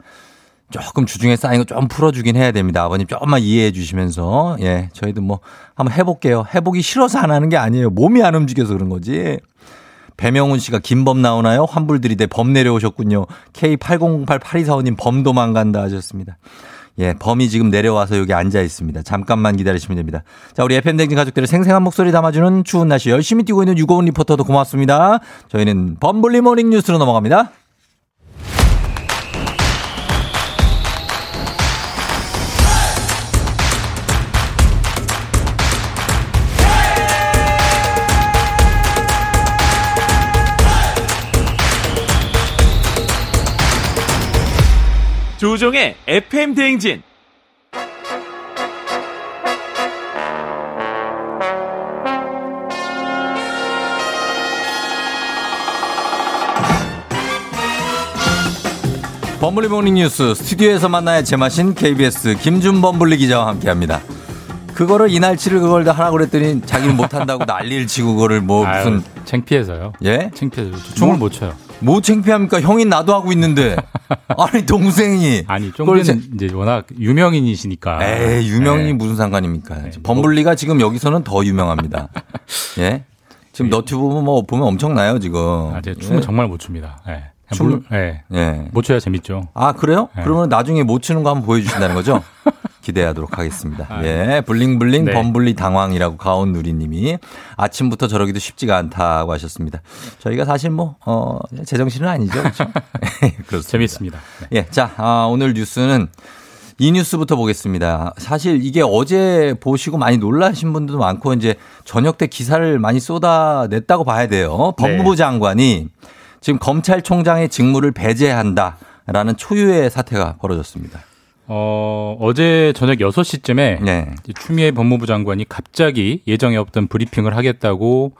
조금 주중에 쌓인 거 좀 풀어주긴 해야 됩니다. 아버님 조금만 이해해 주시면서 예, 저희도 뭐 한번 해볼게요. 해보기 싫어서 안 하는 게 아니에요. 몸이 안 움직여서 그런 거지. 배명훈 씨가 김범 나오나요? 환불들이대 범 내려오셨군요. K80088245님 범 도망간다 하셨습니다. 예, 범이 지금 내려와서 여기 앉아 있습니다. 잠깐만 기다리시면 됩니다. 자, 우리 FM대행진 가족들의 생생한 목소리 담아주는 추운 날씨 열심히 뛰고 있는 유고원 리포터도 고맙습니다. 저희는 범블리 morning 뉴스로 넘어갑니다. 조우종의 FM 대행진. 범블리 morning 뉴스 스튜디오에서 만나야 제맛인 KBS 김준 범블리 기자와 함께 합니다. 그거를 이날치를 그걸 다 하라고 그랬더니 자기는 못한다고 난리를 치고 그거를 뭐 무슨 아유, 창피해서요. 예? 창피해서 춤을 못 춰요. 뭐 창피합니까? 형이 나도 하고 있는데. 아니, 동생이. 아니, 쫑디는 이제 워낙 유명인이시니까. 에이, 유명인이 네. 무슨 상관입니까? 네, 범블리가 지금 여기서는 더 유명합니다. 예? 지금 너튜브 뭐 보면 엄청나요, 지금. 아, 제가 춤은 예? 정말 못 춥니다. 예. 춤을- 물론, 예. 예. 못 춰야 재밌죠. 아, 그래요? 네. 그러면 나중에 못 추는 거 한번 보여주신다는 거죠? 기대하도록 하겠습니다. 아, 예. 블링블링 네. 범블리 당황이라고 가온 누리님이 아침부터 저러기도 쉽지가 않다고 하셨습니다. 저희가 사실 뭐, 어, 제정신은 아니죠. 그렇죠? 그렇습니다. 재밌습니다. 네. 예. 자, 아, 오늘 뉴스는 이 뉴스부터 보겠습니다. 사실 이게 어제 보시고 많이 놀라신 분들도 많고 이제 저녁 때 기사를 많이 쏟아냈다고 봐야 돼요. 법무부 네. 장관이 지금 검찰총장의 직무를 배제한다라는 초유의 사태가 벌어졌습니다. 어, 어제 저녁 6시쯤에 네. 추미애 법무부 장관이 갑자기 예정에 없던 브리핑을 하겠다고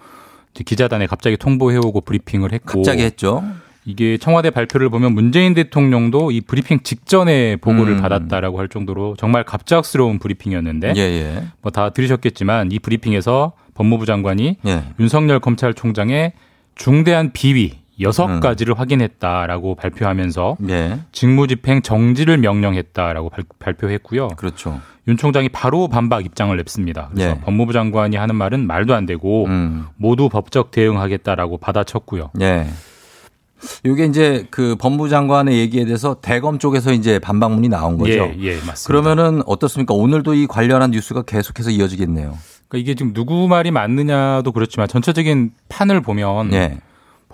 기자단에 갑자기 통보해오고 브리핑을 했고 갑자기 했죠. 이게 청와대 발표를 보면 문재인 대통령도 이 브리핑 직전에 보고를 음. 받았다라고 할 정도로 정말 갑작스러운 브리핑이었는데 예, 예. 뭐다 들으셨겠지만 이 브리핑에서 법무부 장관이 예. 윤석열 검찰총장의 중대한 비위 여섯 음. 가지를 확인했다라고 발표하면서 예. 직무집행 정지를 명령했다라고 발, 발표했고요. 그렇죠. 윤 총장이 바로 반박 입장을 냈습니다. 그래서 예. 법무부 장관이 하는 말은 말도 안 되고 음. 모두 법적 대응하겠다라고 받아쳤고요. 예. 이게 이제 그 법무부 장관의 얘기에 대해서 대검 쪽에서 이제 반박문이 나온 거죠. 예, 예, 맞습니다. 그러면은 어떻습니까? 오늘도 이 관련한 뉴스가 계속해서 이어지겠네요. 그러니까 이게 지금 누구 말이 맞느냐도 그렇지만 전체적인 판을 보면 예.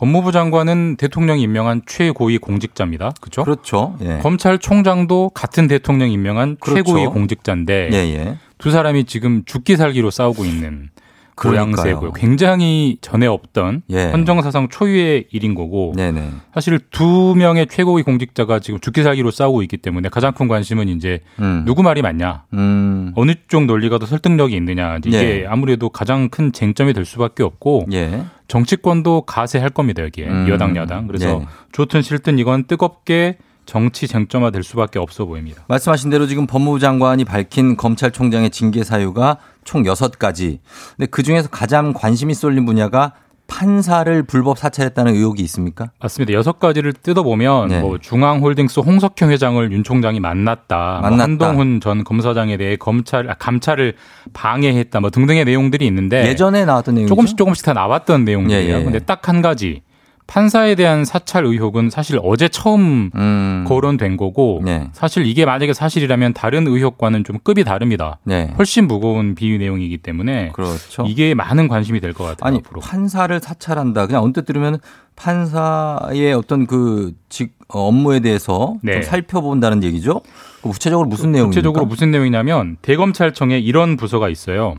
법무부 장관은 대통령이 임명한 최고위 공직자입니다. 그렇죠? 그렇죠. 예. 검찰총장도 같은 대통령이 임명한 그렇죠. 최고위 공직자인데 예, 예. 두 사람이 지금 죽기 살기로 싸우고 있는. 고양새고요. 굉장히 전에 없던 예. 헌정사상 초유의 일인 거고 네네. 사실 두 명의 최고위 공직자가 지금 죽기 살기로 싸우고 있기 때문에 가장 큰 관심은 이제 음. 누구 말이 맞냐, 음. 어느 쪽 논리가 더 설득력이 있느냐 이게 예. 아무래도 가장 큰 쟁점이 될 수밖에 없고 예. 정치권도 가세할 겁니다 여기에 음. 여당 야당 그래서 예. 좋든 싫든 이건 뜨겁게 정치 쟁점화 될 수밖에 없어 보입니다. 말씀하신 대로 지금 법무부 장관이 밝힌 검찰총장의 징계 사유가 총 6가지. 근데 그 중에서 가장 관심이 쏠린 분야가 판사를 불법 사찰했다는 의혹이 있습니까? 맞습니다. 여섯 가지를 뜯어보면 네. 뭐 중앙홀딩스 홍석형 회장을 윤 총장이 만났다, 뭐 만났다. 한동훈 전 검사장에 대해 검찰 아, 감찰을 방해했다, 뭐 등등의 내용들이 있는데 예전에 나왔던 내용이죠. 조금씩 조금씩 다 나왔던 내용들이에요. 예, 예. 근데 딱 한 가지 판사에 대한 사찰 의혹은 사실 어제 처음 음. 거론된 거고 네. 사실 이게 만약에 사실이라면 다른 의혹과는 좀 급이 다릅니다. 네. 훨씬 무거운 비위 내용이기 때문에 그렇죠. 이게 많은 관심이 될 것 같아요. 아니 앞으로. 판사를 사찰한다. 그냥 언뜻 들으면 판사의 어떤 그 직, 어, 업무에 대해서 네. 좀 살펴본다는 얘기죠. 그 구체적으로 무슨 내용입니까? 구체적으로 무슨 내용이냐면 대검찰청에 이런 부서가 있어요.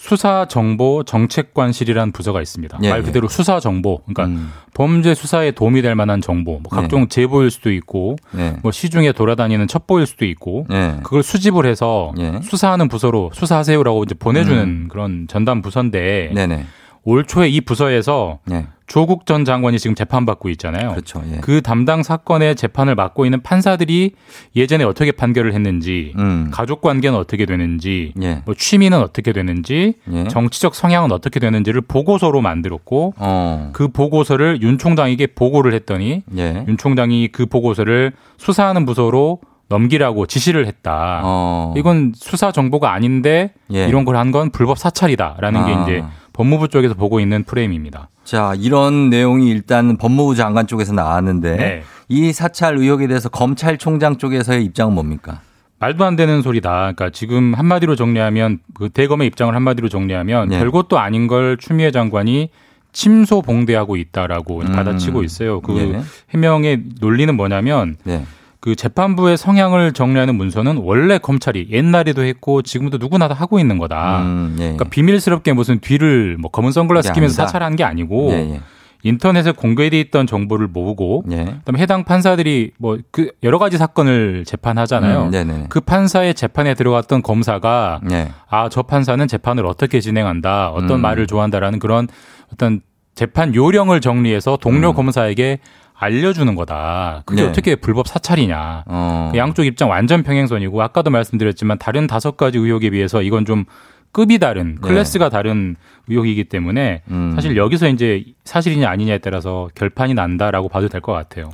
네. 수사정보 정책관실이라는 부서가 있습니다. 예, 말 예. 그대로 수사정보, 그러니까 음. 범죄 수사에 도움이 될 만한 정보, 뭐 각종 제보일 수도 있고, 네. 뭐 시중에 돌아다니는 첩보일 수도 있고, 네. 그걸 수집을 해서 예. 수사하는 부서로 수사하세요라고 이제 보내주는 그런 전담 부서인데 네네. 올 초에 이 부서에서 네. 조국 전 장관이 지금 재판받고 있잖아요. 그렇죠. 예. 그 담당 사건의 재판을 맡고 있는 판사들이 예전에 어떻게 판결을 했는지, 음. 가족 관계는 어떻게 되는지, 예. 뭐 취미는 어떻게 되는지, 예. 정치적 성향은 어떻게 되는지를 보고서로 만들었고, 어. 그 보고서를 윤 총장에게 보고를 했더니 예. 윤 총장이 그 보고서를 수사하는 부서로 넘기라고 지시를 했다. 어. 이건 수사 정보가 아닌데 예. 이런 걸 한 건 불법 사찰이다라는 아. 게 이제 법무부 쪽에서 보고 있는 프레임입니다. 자, 이런 내용이 일단 법무부 장관 쪽에서 나왔는데 네. 이 사찰 의혹에 대해서 검찰총장 쪽에서의 입장은 뭡니까? 말도 안 되는 소리다. 그러니까 지금 한마디로 정리하면 그 대검의 입장을 한마디로 정리하면 네. 별것도 아닌 걸 추미애 장관이 침소 봉대하고 있다라고 음. 받아치고 있어요. 그 예. 해명의 논리는 뭐냐면 네. 그 재판부의 성향을 정리하는 문서는 원래 검찰이 옛날에도 했고 지금도 누구나 다 하고 있는 거다. 음, 예. 그러니까 비밀스럽게 무슨 뒤를 뭐 검은 선글라스 끼면서. 사찰한 게 아니고 예, 예. 인터넷에 공개돼 있던 정보를 모으고 예. 그다음에 해당 판사들이 뭐 그 여러 가지 사건을 재판하잖아요. 음. 그 판사의 재판에 들어갔던 검사가 예. 아저 판사는 재판을 어떻게 진행한다, 어떤 음. 말을 좋아한다라는 그런 어떤 재판 요령을 정리해서 동료 검사에게 알려주는 거다. 그게 음. 네. 어떻게 불법 사찰이냐. 어. 그 양쪽 입장 완전 평행선이고 아까도 말씀드렸지만 다른 다섯 가지 의혹에 비해서 이건 좀 급이 다른 네. 클래스가 다른 의혹이기 때문에 음. 사실 여기서 이제 사실이냐 아니냐에 따라서 결판이 난다라고 봐도 될 것 같아요.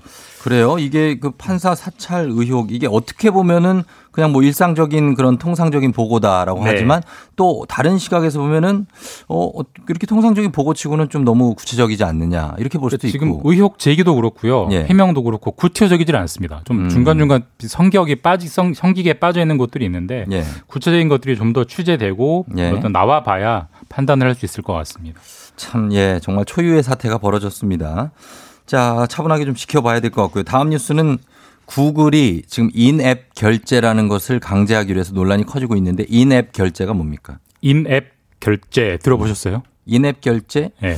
그래요. 이게 그 판사 사찰 의혹 이게 어떻게 보면은 그냥 뭐 일상적인 그런 통상적인 보고다라고 네. 하지만 또 다른 시각에서 보면은 어 이렇게 통상적인 보고치고는 좀 너무 구체적이지 않느냐 이렇게 볼 수도 지금 있고. 의혹 제기도 그렇고요. 예. 해명도 그렇고 구체적이질 않습니다. 좀 음. 중간 중간 성격이 빠지 성, 성기게 빠져 있는 것들이 있는데 예. 구체적인 것들이 좀 더 취재되고 예. 어떤 나와 봐야 판단을 할 수 있을 것 같습니다. 참, 예, 정말 초유의 사태가 벌어졌습니다. 자, 차분하게 좀 지켜봐야 될 것 같고요. 다음 뉴스는 구글이 지금 in-app 결제라는 것을 강제하기로 해서 논란이 커지고 있는데 in-app 결제가 뭡니까? in-app 결제 들어보셨어요? in-app 결제? 네.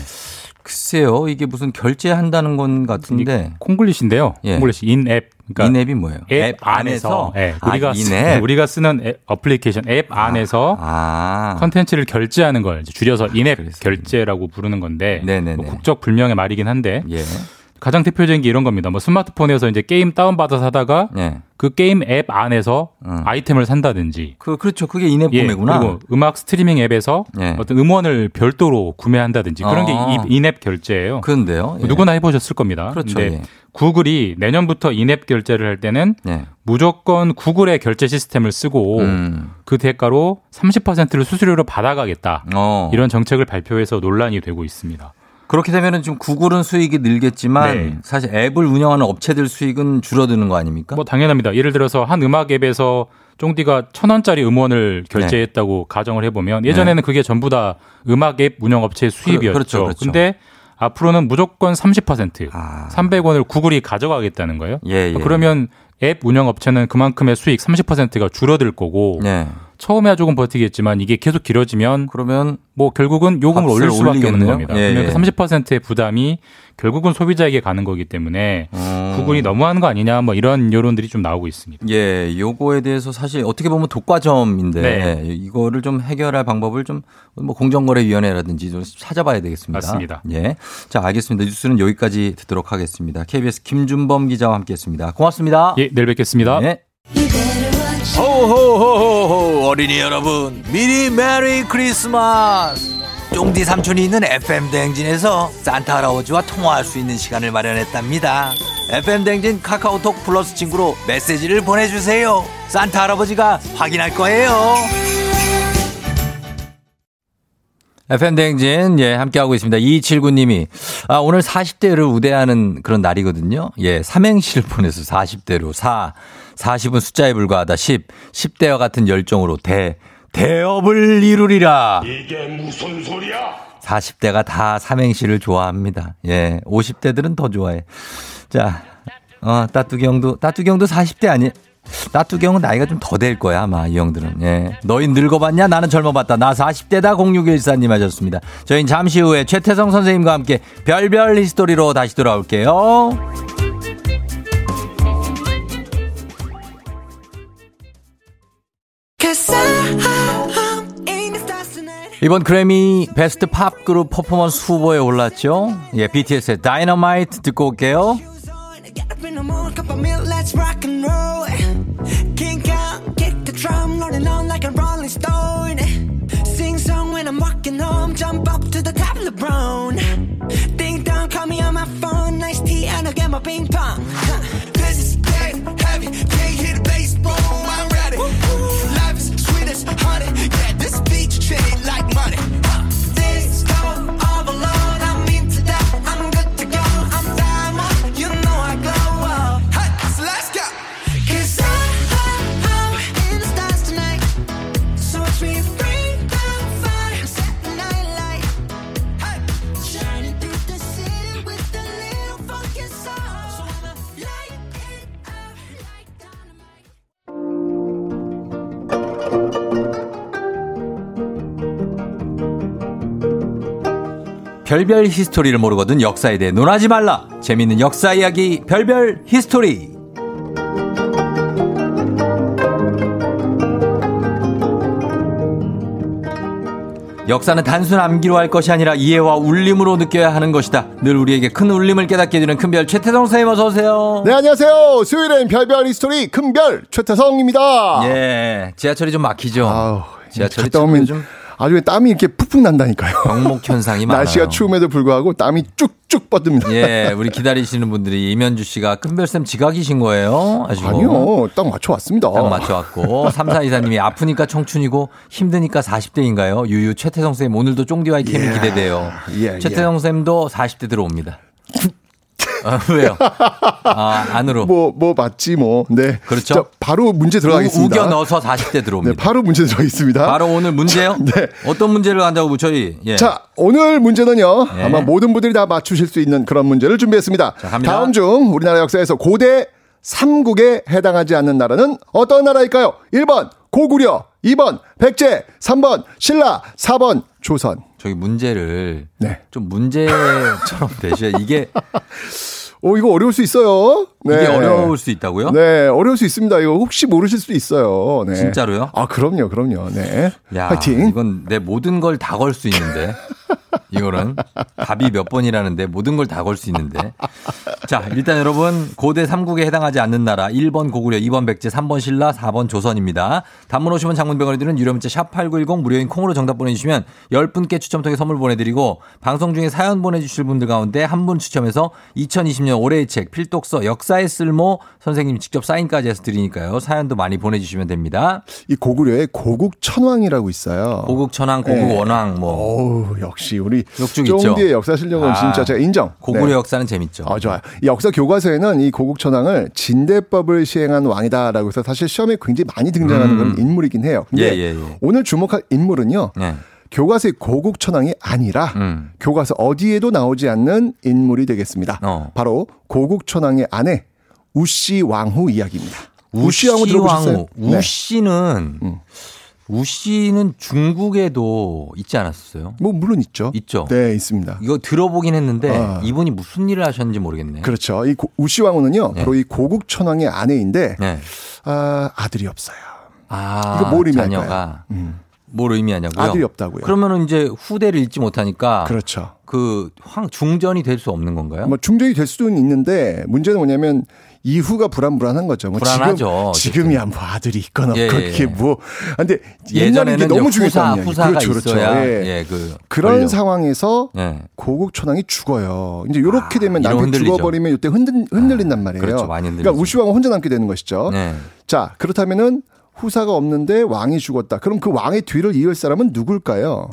글쎄요, 이게 무슨 결제한다는 건 같은데. 콩글리시인데요. 예. 콩글리시 in-app. 그러니까 in-app이 뭐예요? 앱, 안에서 예, 아, 우리가 쓰, in-app. 우리가 쓰는 앱, 어플리케이션 앱 안에서 아. 컨텐츠를 결제하는 걸 줄여서 in-app 결제라고 부르는 건데 네네네. 뭐 국적 불명의 말이긴 한데 예. 가장 대표적인 게 이런 겁니다. 뭐 스마트폰에서 이제 게임 다운받아서 하다가 네. 그 게임 앱 안에서 아이템을 산다든지. 그, 그렇죠. 그게 in-app 예, 구매구나. 그리고 음악 스트리밍 앱에서 예. 어떤 음원을 별도로 구매한다든지 그런 게 어. 이- in-app 결제예요. 그런데요. 예. 누구나 해보셨을 겁니다. 그렇죠, 예. 구글이 내년부터 in-app 결제를 할 때는 예. 무조건 구글의 결제 시스템을 쓰고 음. 그 대가로 30%를 수수료로 받아가겠다. 어. 이런 정책을 발표해서 논란이 되고 있습니다. 그렇게 되면은 지금 구글은 수익이 늘겠지만 네. 사실 앱을 운영하는 업체들 수익은 줄어드는 거 아닙니까? 뭐 당연합니다. 예를 들어서 한 음악 앱에서 쫑디가 천 원짜리 음원을 결제했다고 가정을 해보면 예전에는 그게 전부 다 음악 앱 운영 업체의 수입이었죠. 그렇죠, 그렇죠. 근데 앞으로는 무조건 30% 300원을 구글이 가져가겠다는 거예요. 아. 예, 예. 그러면 앱 운영 업체는 그만큼의 수익 30%가 줄어들 거고 네. 처음에야 조금 버티겠지만 이게 계속 길어지면 그러면 뭐 결국은 요금을 올릴 수밖에 없는 올리겠네요. 겁니다. 예, 그러면 예. 그 30%의 부담이 결국은 소비자에게 가는 거기 때문에 어. 구글이 너무하는 거 아니냐 뭐 이런 여론들이 좀 나오고 있습니다. 예, 요거에 대해서 사실 어떻게 보면 독과점인데 네. 이거를 좀 해결할 방법을 좀 뭐 공정거래위원회라든지 좀 찾아봐야 되겠습니다. 맞습니다. 예. 자, 알겠습니다. 뉴스는 여기까지 듣도록 하겠습니다. KBS 김준범 기자와 함께했습니다. 고맙습니다. 예, 내일 뵙겠습니다. 예. 호호호호호 어린이 여러분. 미리 Merry Christmas. 쫑디 삼촌이 있는 FM 대행진에서 산타 할아버지와 통화할 수 있는 시간을 마련했답니다. FM 대행진 카카오톡 플러스 친구로 메시지를 보내주세요. 산타 할아버지가 확인할 거예요. FM 대행진, 예, 함께하고 있습니다. 2279님이, 아, 오늘 40대를 우대하는 그런 날이거든요. 예, 삼행시를 보내서 40대로 4, 40은 숫자에 불과하다 10, 10대와 같은 열정으로 대, 대업을 이루리라. 이게 무슨 소리야? 40대가 다 삼행시를 좋아합니다. 예, 50대들은 더 좋아해. 자, 어, 따뚜기 형도, 따뚜기 형도 40대 아니? 따뚜기 형은 나이가 좀 더 될 거야, 아마, 이 형들은. 예. 너희 늙어봤냐? 나는 젊어봤다. 나 40대다. 0614님 하셨습니다. 저희는 잠시 후에 최태성 선생님과 함께 별별 history로 다시 돌아올게요. 이번 그래미 베스트 팝 그룹 퍼포먼스 후보에 올랐죠? 예, BTS의 다이너마이트 듣고 올게요. 별별 history를 모르거든 역사에 대해 논하지 말라. 재밌는 역사 이야기 별별 history. 역사는 단순 암기로 할 것이 아니라 이해와 울림으로 느껴야 하는 것이다. 늘 우리에게 큰 울림을 깨닫게 해주는 큰별 최태성 선생님 어서 오세요. 네, 안녕하세요. 수요일엔 별별 history 큰별 최태성입니다. 예, 지하철이 좀 막히죠. 지하철이 갔다 오면 좀 아주 땀이 이렇게 푹푹 난다니까요. 병목 현상이 많아요. 날씨가 추움에도 불구하고 땀이 쭉쭉 뻗듭니다. 예, 우리 기다리시는 분들이 이면주 씨가 큰별쌤 지각이신 거예요? 아시고. 아니요, 딱 맞춰왔습니다. 딱 맞춰왔고. 3424님이 아프니까 청춘이고 힘드니까 40대인가요? 유유 최태성 쌤 오늘도 쫑디와의 케미 예. 기대돼요. 예, 최태성 쌤도 40대 들어옵니다. 아, 왜요? 아, 안으로. 뭐, 뭐 맞지 뭐. 네. 그렇죠. 자, 바로 문제 들어가겠습니다. 우, 겨 넣어서 40대 들어옵니다. 네, 바로 문제 들어가겠습니다. 바로 오늘 문제요? 네. 어떤 문제를 간다고 저희? 예. 자, 오늘 문제는요. 네. 아마 모든 분들이 다 맞추실 수 있는 그런 문제를 준비했습니다. 갑니다. 다음 중 우리나라 역사에서 고대 삼국에 해당하지 않는 나라는 어떤 나라일까요? 1번 고구려, 2번 백제, 3번 신라, 4번 조선. 저기 문제를 네. 좀 문제처럼 되셔야 이게 오, 이거 어려울 수 있어요. 네. 이게 어려울 수 있다고요? 네, 어려울 수 있습니다. 이거 혹시 모르실 수도 있어요. 네. 진짜로요? 아, 그럼요, 그럼요. 네. 야, 파이팅. 이건 내 모든 걸 다 걸 수 있는데. 이거는 답이 몇 번이라는데 모든 걸 다 걸 수 있는데. 자, 일단 여러분 고대 삼국에 해당하지 않는 나라 1번 고구려, 2번 백제, 3번 신라, 4번 조선입니다. 단문 오시면 장문병원에 드는 유료 문자 샵8910 무료인 콩으로 정답 보내주시면 10분께 추첨 통해 선물 보내드리고 방송 중에 사연 보내주실 분들 가운데 한 분 추첨해서 2020년 올해의 책 필독서 역사의 쓸모 선생님이 직접 사인까지 해서 드리니까요. 사연도 많이 보내주시면 됩니다. 이 고구려에 고국 천왕이라고 있어요. 고국 천왕, 고국 네. 원왕 뭐. 어우, 역시 우리. 쫑디의 역사 실력은 아, 진짜 제가 인정. 고구려 네. 역사는 재밌죠. 어, 좋아요. 이 역사 교과서에는 이 고국 천왕을 진대법을 시행한 왕이다라고 해서 사실 시험에 굉장히 많이 등장하는 음. 그런 인물이긴 해요. 근데 예, 예, 예. 오늘 주목할 인물은요. 네. 교과서의 고국 천왕이 아니라 음. 교과서 어디에도 나오지 않는 인물이 되겠습니다. 어. 바로 고국 천왕의 아내 우씨 왕후 이야기입니다. 우씨 왕후 들어보셨어요? 네. 우씨는 음. 우씨는 중국에도 있지 않았어요? 뭐 물론 있죠. 있죠. 네, 있습니다. 이거 들어보긴 했는데 아. 이분이 무슨 일을 하셨는지 모르겠네. 그렇죠. 이 고- 우씨 왕후는요. 네. 바로 이 고국 천왕의 아내인데 네. 아, 아들이 없어요. 아, 이거 뭘 의미할까요? 자녀가 음. 뭘 의미하냐고요? 아들이 없다고요. 그러면은 이제 후대를 잃지 못하니까 그렇죠. 그 황 중전이 될 수 없는 건가요? 뭐 중전이 될 수는 있는데 문제는 뭐냐면 이후가 불안불안한 거죠. 뭐 불안하죠, 지금 지금 이야 뭐 아들이 있거나 예, 그렇게 예. 뭐 근데 옛날에 이게 예전에는 너무 이제 후사. 후사가 그렇죠, 그렇죠. 있어야 예. 예, 그 그런 권력. 상황에서 예. 고국 천왕이 죽어요. 이제 이렇게 되면 이러면 남편이 흔들리죠. 죽어버리면 이때 흔들, 흔들린단 말이에요. 그렇죠, 많이 흔들리죠. 그러니까 우시왕은 혼자 남게 되는 것이죠. 네. 자 그렇다면은 후사가 없는데 왕이 죽었다. 그럼 그 왕의 뒤를 이을 사람은 누굴까요?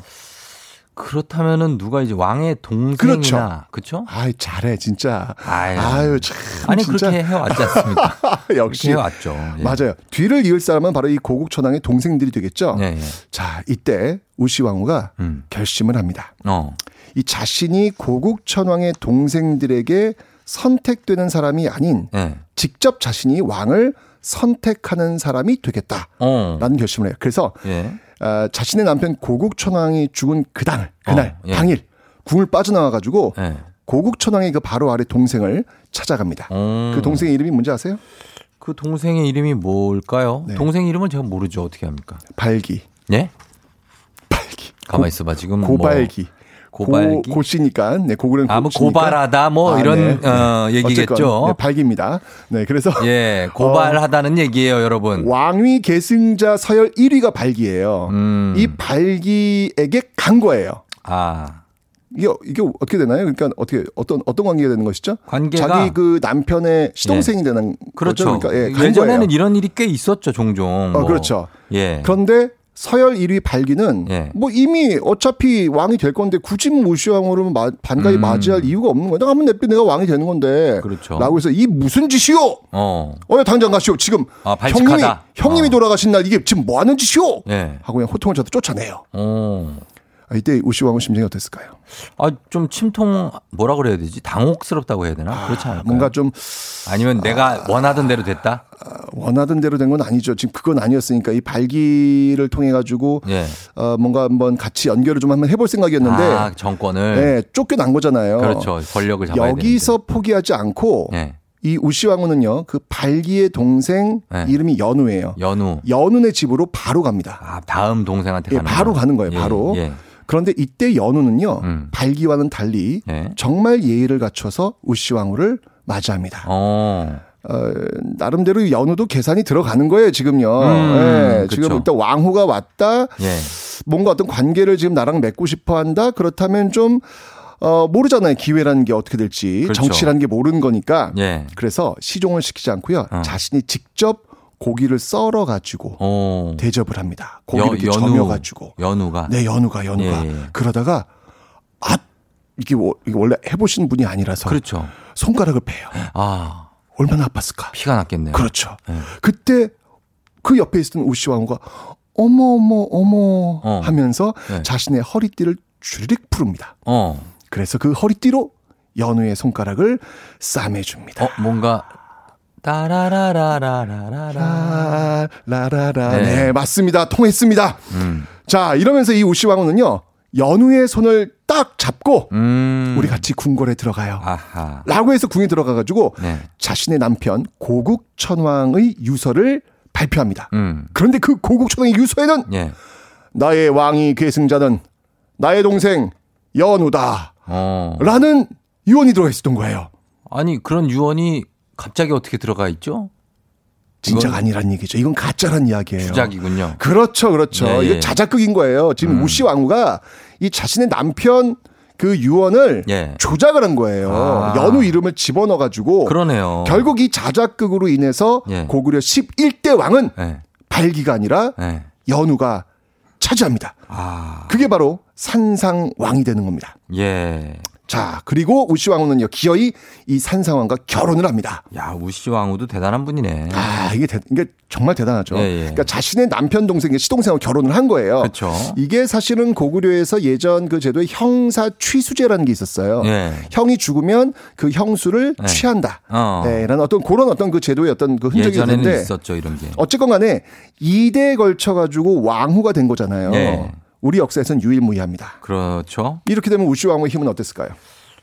그렇다면은 누가 이제 왕의 동생이나 그렇죠. 그렇죠? 아이 잘해 진짜. 아유, 아유 참 아니 진짜. 그렇게 해왔지 않습니까? 역시 해왔죠. 예. 맞아요. 뒤를 이을 사람은 바로 이 고국 천왕의 동생들이 되겠죠. 예, 예. 자 이때 우시 왕후가 음. 결심을 합니다. 어. 이 자신이 고국 천왕의 동생들에게 선택되는 사람이 아닌 예. 직접 자신이 왕을 선택하는 사람이 되겠다라는 어. 결심을 해요. 그래서 예. 어, 자신의 남편 고국 천왕이 죽은 그날 그날 어, 예. 당일 궁을 빠져나와 가지고 예. 고국 천왕의 그 바로 아래 동생을 찾아갑니다. 음. 그 동생의 이름이 뭔지 아세요? 그 동생의 이름이 뭘까요? 네. 동생 이름은 제가 모르죠. 어떻게 합니까? 발기. 예? 발기. 가만 있어봐. 지금 고발기. 뭐 고발기. 고, 고씨니까 네 고구려는 아, 뭐. 고발하다 뭐 이런 어, 얘기겠죠. 어쨌건, 네, 발기입니다. 네, 그래서 예, 고발하다는 얘기예요, 여러분. 왕위 계승자 서열 1위가 발기예요. 음. 이 발기에게 간 거예요. 아, 이게 이게 어떻게 되나요? 그러니까 어떻게 어떤 어떤 관계가 되는 것이죠? 관계가 자기 그 남편의 시동생이 되는 그렇죠. 거죠. 그러니까 예, 간 예전에는 거예요. 이런 일이 꽤 있었죠, 종종. 어, 뭐. 그렇죠. 예. 그런데 서열 1위 발기는 예. 뭐 이미 어차피 왕이 될 건데 굳이 뭐 우시왕으로 마- 반가이 음. 맞이할 이유가 없는 거야. 한번 내빼 내가 왕이 되는 건데. 그렇죠. 라고 해서 이 무슨 짓이요? 어. 어, 당장 가시오. 지금 아, 형님이. 형님이 어. 돌아가신 날 이게 지금 뭐 하는 짓이오? 예. 하고 그냥 호통을 쳐서 쫓아내요. 어. 아, 이때 우시왕은 심정이 어땠을까요? 아, 좀 침통 뭐라 그래야 되지? 당혹스럽다고 해야 되나? 그렇지 않을까요? 뭔가 좀 아니면 내가 원하던 대로 됐다? 원하던 대로 된 건 아니죠. 지금 그건 아니었으니까 이 발기를 통해 가지고 예. 어, 뭔가 한번 같이 연결을 좀 한번 해볼 생각이었는데 아, 정권을. 네, 쫓겨난 거잖아요. 그렇죠. 권력을 잡아야 여기서 포기하지 않고 되는데. 이 우시왕후는요 그 발기의 동생 네. 이름이 연우예요. 예. 연우. 연우네 집으로 바로 갑니다. 아, 다음 동생한테 예, 가는 바로 거야. 가는 거예요. 예, 바로. 예. 그런데 이때 연우는요 음. 발기와는 달리 예. 정말 예의를 갖춰서 우시왕후를 맞이합니다. 어. 어, 나름대로 연우도 계산이 들어가는 거예요, 지금요. 음, 예, 지금. 일단 왕후가 왔다. 예. 뭔가 어떤 관계를 지금 나랑 맺고 싶어 한다. 그렇다면 좀, 어, 모르잖아요. 기회라는 게 어떻게 될지. 그렇죠. 정치라는 게 모르는 거니까. 예. 그래서 시종을 시키지 않고요. 어. 자신이 직접 고기를 썰어 가지고 어. 대접을 합니다. 고기를 이렇게 연우. 점여 가지고. 연우가. 네, 연우가 연우가. 예, 예. 그러다가 아 이게, 원래 해보신 분이 아니라서 그렇죠. 손가락을 패요. 아, 얼마나 아팠을까. 피가 났겠네요. 그렇죠. 예. 그때 그 옆에 있었던 우시 왕후가 어머 어머 어머 어. 하면서 네. 자신의 허리띠를 주르륵 푸릅니다. 어. 그래서 그 허리띠로 연우의 손가락을 싸매줍니다. 어, 뭔가 따라라라라라라. 라, 라라라. 네. 네. 맞습니다. 통했습니다. 음. 자, 이러면서 이 우시 왕후는요. 연우의 손을 딱 잡고 음. 우리 같이 궁궐에 들어가요. 아하. 라고 해서 궁에 들어가 가지고 네. 자신의 남편 고국 천왕의 유서를 발표합니다. 음. 그런데 그 고국 천왕의 유서에는 예. 나의 왕위 계승자는 나의 동생 연우다. 어. 라는 유언이 들어가 있었던 거예요. 아니 그런 유언이 갑자기 어떻게 들어가 있죠? 진짜가 아니란 얘기죠. 이건 가짜란 이야기예요. 주작이군요. 그렇죠, 그렇죠. 예, 예. 이거 자작극인 거예요. 지금 음. 우씨 왕후가 이 자신의 남편 그 유언을 예. 조작을 한 거예요. 아. 연우 이름을 집어넣어 가지고 그러네요. 결국 이 자작극으로 인해서 예. 고구려 11대 왕은 예. 발기가 아니라 예. 연우가 차지합니다. 아. 그게 바로 산상 왕이 되는 겁니다. 예. 자, 그리고 우씨 왕후는요, 기어이 이 산상왕과 결혼을 합니다. 야, 우씨 왕후도 대단한 분이네. 아, 이게, 대- 이게 정말 대단하죠. 예, 예. 그러니까 자신의 남편 동생의 시동생하고 결혼을 한 거예요. 그렇죠. 이게 사실은 고구려에서 예전 그 제도에 형사 취수제라는 게 있었어요. 예. 형이 죽으면 그 형수를 네. 취한다. 어. 네, 라는 어떤 그런 어떤 그 제도의 어떤 그 흔적이 예전에는 있는데 있었죠, 이런 게. 어쨌건 간에 2대에 걸쳐 가지고 왕후가 된 거잖아요. 예. 우리 역사에선 유일무이합니다. 그렇죠. 이렇게 되면 우시 왕후의 힘은 어땠을까요?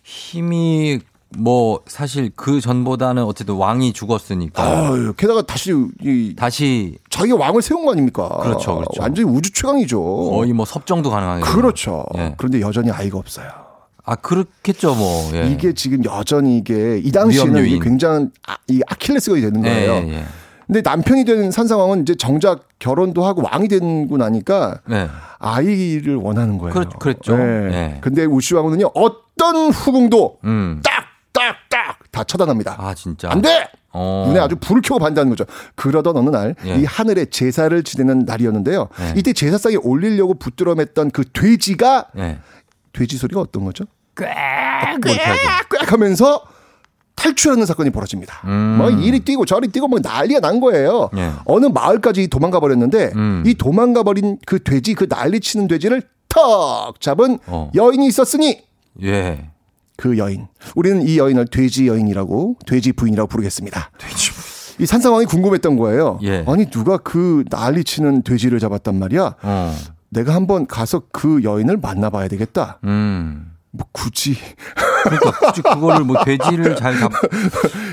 힘이 뭐 사실 그 전보다는 어쨌든 왕이 죽었으니까 아유, 게다가 다시 이 다시 자기가 왕을 세운 거 아닙니까? 그렇죠, 그렇죠. 완전히 우주 최강이죠. 거의 뭐 섭정도 가능하게. 그렇죠. 예. 그런데 여전히 아이가 없어요. 아 그렇겠죠, 뭐. 예. 이게 지금 여전히 이게 이 당시에는. 굉장한 아, 이 아킬레스건이 되는 거예요. 예, 예. 근데 남편이 된 산상왕은 이제 정작 결혼도 하고 왕이 되고 나니까 네. 아이를 원하는 거예요. 그렇- 그랬죠. 네. 예. 근데 우시 왕후는요 어떤 후궁도 음. 딱 딱 딱 다 처단합니다. 아 진짜. 안 돼. 어. 눈에 아주 불을 켜고 반대하는 거죠. 그러던 어느 날이 예. 하늘에 제사를 지내는 날이었는데요. 예. 이때 제사상에 올리려고 붙들어 맸던 그 돼지가 예. 돼지 소리가 어떤 거죠? 꽥 하죠. 꽥 하면서 탈출하는 사건이 벌어집니다. 음. 뭐 이리 뛰고 저리 뛰고 뭐 난리가 난 거예요. 예. 어느 마을까지 도망가 버렸는데 음. 이 도망가 버린 그 돼지 그 난리치는 돼지를 턱 잡은 어. 여인이 있었으니 예. 그 여인 우리는 이 여인을 돼지 여인이라고 돼지 부인이라고 부르겠습니다. 돼지 이 산상왕이 궁금했던 거예요. 예. 아니 누가 그 난리치는 돼지를 잡았단 말이야. 어. 내가 한번 가서 그 여인을 만나봐야 되겠다. 음. 뭐 굳이 그러니까 그거를 뭐 돼지를 잘 잡,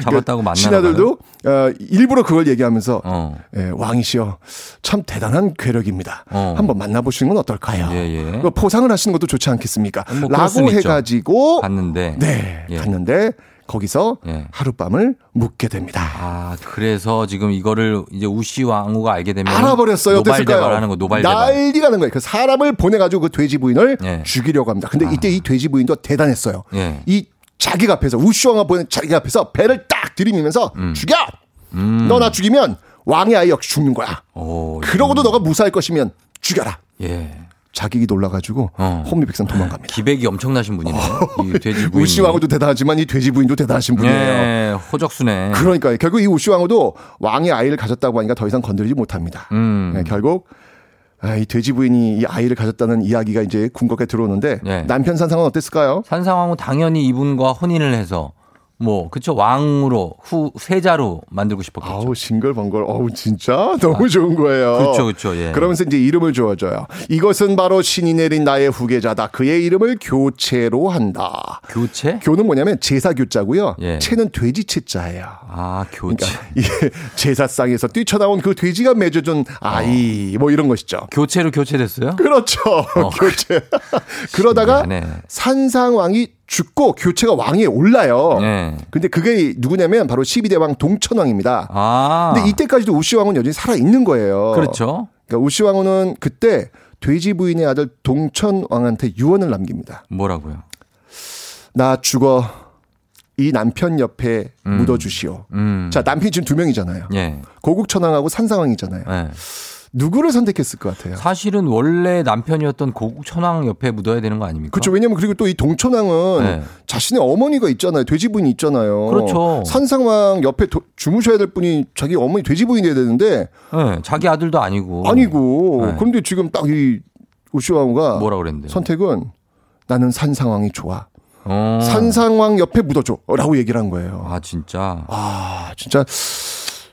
잡았다고 만나나 신하들도 어, 일부러 그걸 얘기하면서 어. 예, 왕이시여 참 대단한 괴력입니다. 어. 한번 만나보시는 건 어떨까요? 예, 예. 그 포상을 하시는 것도 좋지 않겠습니까? 뭐 그럴 라고. 해가지고 봤는데. 네 예. 갔는데 거기서 예. 하룻밤을 묵게 됩니다. 아, 그래서 지금 이거를 이제 우시 왕후가 알게 되면 알아버렸어요. 어땠을까요? 노발대발 하는 거 노발대발. 난리가 난 거예요. 그 사람을 보내 가지고 그 돼지 부인을 예. 죽이려고 합니다. 근데 이때 이 돼지 부인도 대단했어요. 예. 이 자기 앞에서 우슈왕을 보낸 자기 앞에서 배를 딱 들이미면서 죽여. 음. 너나 죽이면 왕의 아이 역시 죽는 거야. 오, 그러고도 너가 무사할 것이면 죽여라. 예. 자기이 놀라가지고 어. 혼미백산 도망갑니다. 기백이 엄청나신 분이네. 이 돼지 부인. 우시왕후도 대단하지만 이 돼지 부인도 대단하신 분이에요. 예, 호적수네. 그러니까 결국 이 우시왕후도 왕의 아이를 가졌다고 하니까 더 이상 건드리지 못합니다. 음. 네, 결국 아, 이 돼지 부인이 이 아이를 가졌다는 이야기가 이제 궁극에 들어오는데 예. 남편 산상은 어땠을까요? 산상왕후 당연히 이분과 혼인을 해서 뭐 그쵸 왕으로 후 세자로 만들고 싶었겠죠. 아우 싱글벙글 어우 진짜 너무 좋은 거예요. 그렇죠, 그렇죠. 예. 그러면서 이제 이름을 주어줘요. 이것은 바로 신이 내린 나의 후계자다. 그의 이름을 교체로 한다. 교체? 교는 뭐냐면 제사 교자고요. 예. 채는 돼지 채자예요. 아 교체. 그러니까 제사상에서 뛰쳐나온 그 돼지가 맺어준 아이 뭐 이런 것이죠. 교체로 교체됐어요? 그렇죠. 교체. 그러다가 네. 산상왕이 죽고 교체가 왕위에 올라요. 네. 근데 그게 누구냐면 바로 12대 왕 동천왕입니다. 아. 근데 이때까지도 우시왕은 여전히 살아 있는 거예요. 그렇죠. 그러니까 우시왕후는 그때 돼지 부인의 아들 동천 왕한테 유언을 남깁니다. 뭐라고요? 나 죽어 이 남편 옆에 묻어주시오. 음. 자 남편이 지금 두 명이잖아요. 예. 고국천왕하고 산상왕이잖아요. 예. 누구를 선택했을 것 같아요? 사실은 원래 남편이었던 고국 천왕 옆에 묻어야 되는 거 아닙니까? 그렇죠. 왜냐면 그리고 또 이 동천왕은 네. 자신의 어머니가 있잖아요. 돼지부인이 있잖아요. 그렇죠. 산상왕 옆에 도- 주무셔야 될 분이 자기 어머니 돼지부인이 돼야 되는데 예, 자기 아들도 아니고. 아니고 네. 그런데 지금 딱 이 우시왕후가 뭐라 그랬는데? 선택은 나는 산상왕이 좋아. 어. 산상왕 옆에 묻어줘라고 얘기를 한 거예요. 아 진짜 아 진짜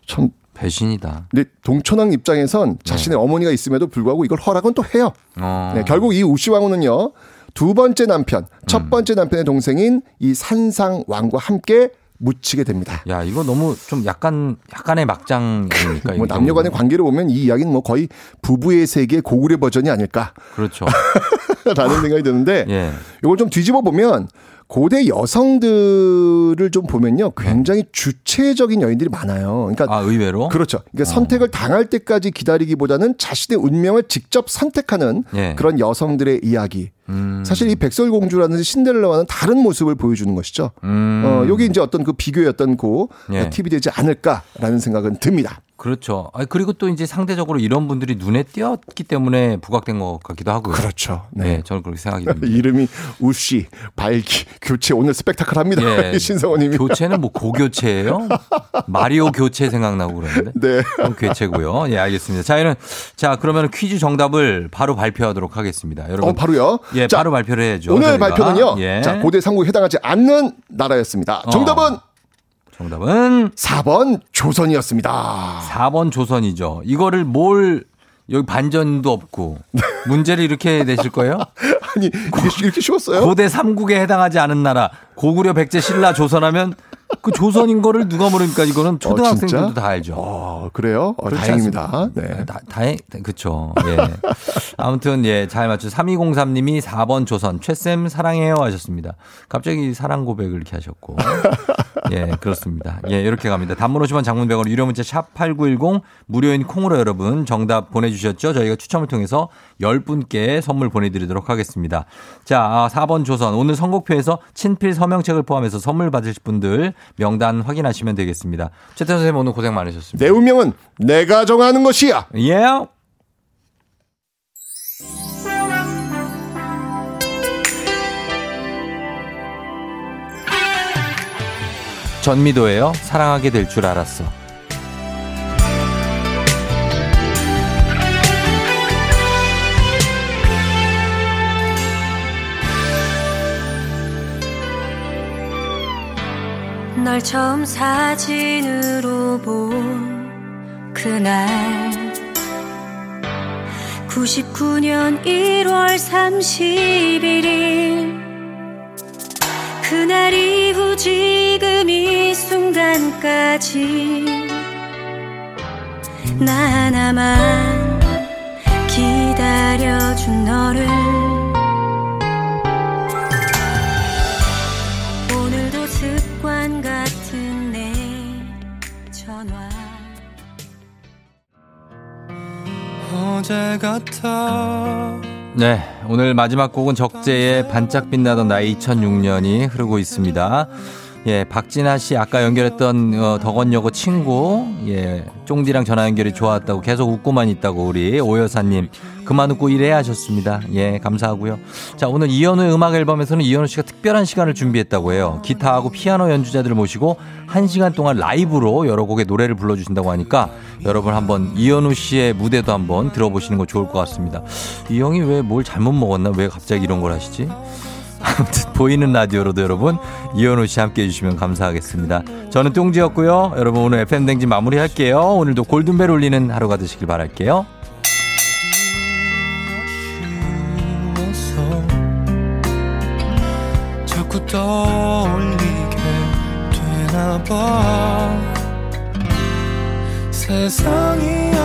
참. 배신이다. 근데 동천왕 입장에선 자신의 어머니가 있음에도 불구하고 이걸 허락은 또 해요. 네. 어. 네, 결국 이 우시왕후는요 두 번째 남편, 음. 첫 번째 남편의 동생인 이 산상 왕과 함께 묻히게 됩니다. 야, 이거 너무 좀 약간 약간의 막장이니까. 뭐 남녀간의 관계를 보면 이 이야기는 뭐 거의 부부의 세계 고구려 버전이 아닐까. 그렇죠. 라는 생각이 드는데 예. 이걸 좀 뒤집어 보면 고대 여성들을 좀 보면요 굉장히 주체적인 여인들이 많아요. 그러니까 아, 의외로? 그렇죠. 그러니까 선택을 당할 때까지 기다리기보다는 자신의 운명을 직접 선택하는 예. 그런 여성들의 이야기. 음. 사실 이 백설공주라는 신데렐라와는 다른 모습을 보여주는 것이죠. 음. 어, 여기 이제 어떤 그 비교였던 고 예. 팁이 되지 않을까라는 생각은 듭니다. 그렇죠. 아 그리고 또 이제 상대적으로 이런 분들이 눈에 띄었기 때문에 부각된 것 같기도 하고요. 그렇죠. 네, 저는 그렇게 생각이 듭니다. 이름이 우씨, 발기, 교체 오늘 스펙타클합니다. 예. 신성호님이. 교체는 뭐 고교체예요? 마리오 교체 생각나고 그러는데. 네. 교체고요. 예, 알겠습니다. 자, 이는 자 그러면 퀴즈 정답을 바로 발표하도록 하겠습니다. 여러분. 어, 바로요? 예, 자, 바로 발표를 해야죠. 오늘 저희가. 발표는요. 예. 자, 고대 삼국에 해당하지 않는 나라였습니다. 정답은 정답은 4번 조선이었습니다. 4번 조선이죠. 이거를 뭘 여기 반전도 없고 문제를 이렇게 내실 거예요? 아니 이게 이렇게 쉬웠어요? 고대 삼국에 해당하지 않은 나라 고구려 백제 신라 조선하면 그 조선인 거를 누가 모릅니까? 이거는 초등학생들도 다 알죠. 어, 그래요? 어, 다행입니다. 네. 다, 다행, 그쵸. 예. 아무튼, 예, 잘 맞춰. 3203님이 4번 조선. 최쌤 사랑해요 하셨습니다. 갑자기 사랑 고백을 이렇게 하셨고. 예, 그렇습니다. 예, 이렇게 갑니다. 단문 50원 장문 100원 유료 문자 샵8910 무료인 콩으로 여러분 정답 보내주셨죠? 저희가 추첨을 통해서 10분께 선물 보내드리도록 하겠습니다. 자, 아, 4번 조선. 오늘 선곡표에서 친필 서명책을 포함해서 선물 받으실 분들 명단 확인하시면 되겠습니다. 최태선 선생님 오늘 고생 많으셨습니다. 내 운명은 내가 정하는 것이야. 예. 전미도예요. 사랑하게 될 줄 알았어. 널 처음 사진으로 본 그날. 99년 1월 31일. 그날 이후 지금 이 순간까지 나 하나만 기다려준 너를 어제 같아 네, 오늘 마지막 곡은 적재의 반짝 빛나던 나의 2006년이 흐르고 있습니다. 예, 박진아 씨 아까 연결했던 어, 덕원여고 친구, 예, 쫑디랑 전화 연결이 좋았다고 계속 웃고만 있다고 우리 오 여사님 그만 웃고 일해 하셨습니다. 예, 감사하고요. 자, 오늘 이현우의 음악 앨범에서는 이현우 씨가 특별한 시간을 준비했다고 해요. 기타하고 피아노 연주자들을 모시고 한 시간 동안 라이브로 여러 곡의 노래를 불러 주신다고 하니까 여러분 한번 이현우 씨의 무대도 한번 들어보시는 거 좋을 것 같습니다. 이 형이 왜 뭘 잘못 먹었나? 왜 갑자기 이런 걸 하시지? 아무튼 보이는 라디오로도 여러분 이현우 씨 함께 해주시면 감사하겠습니다. 저는 뚱지였고요. 여러분 오늘 FM 댕진 마무리할게요. 오늘도 골든벨 울리는 하루가 되시길 바랄게요. 떠올리게 되나 봐 세상이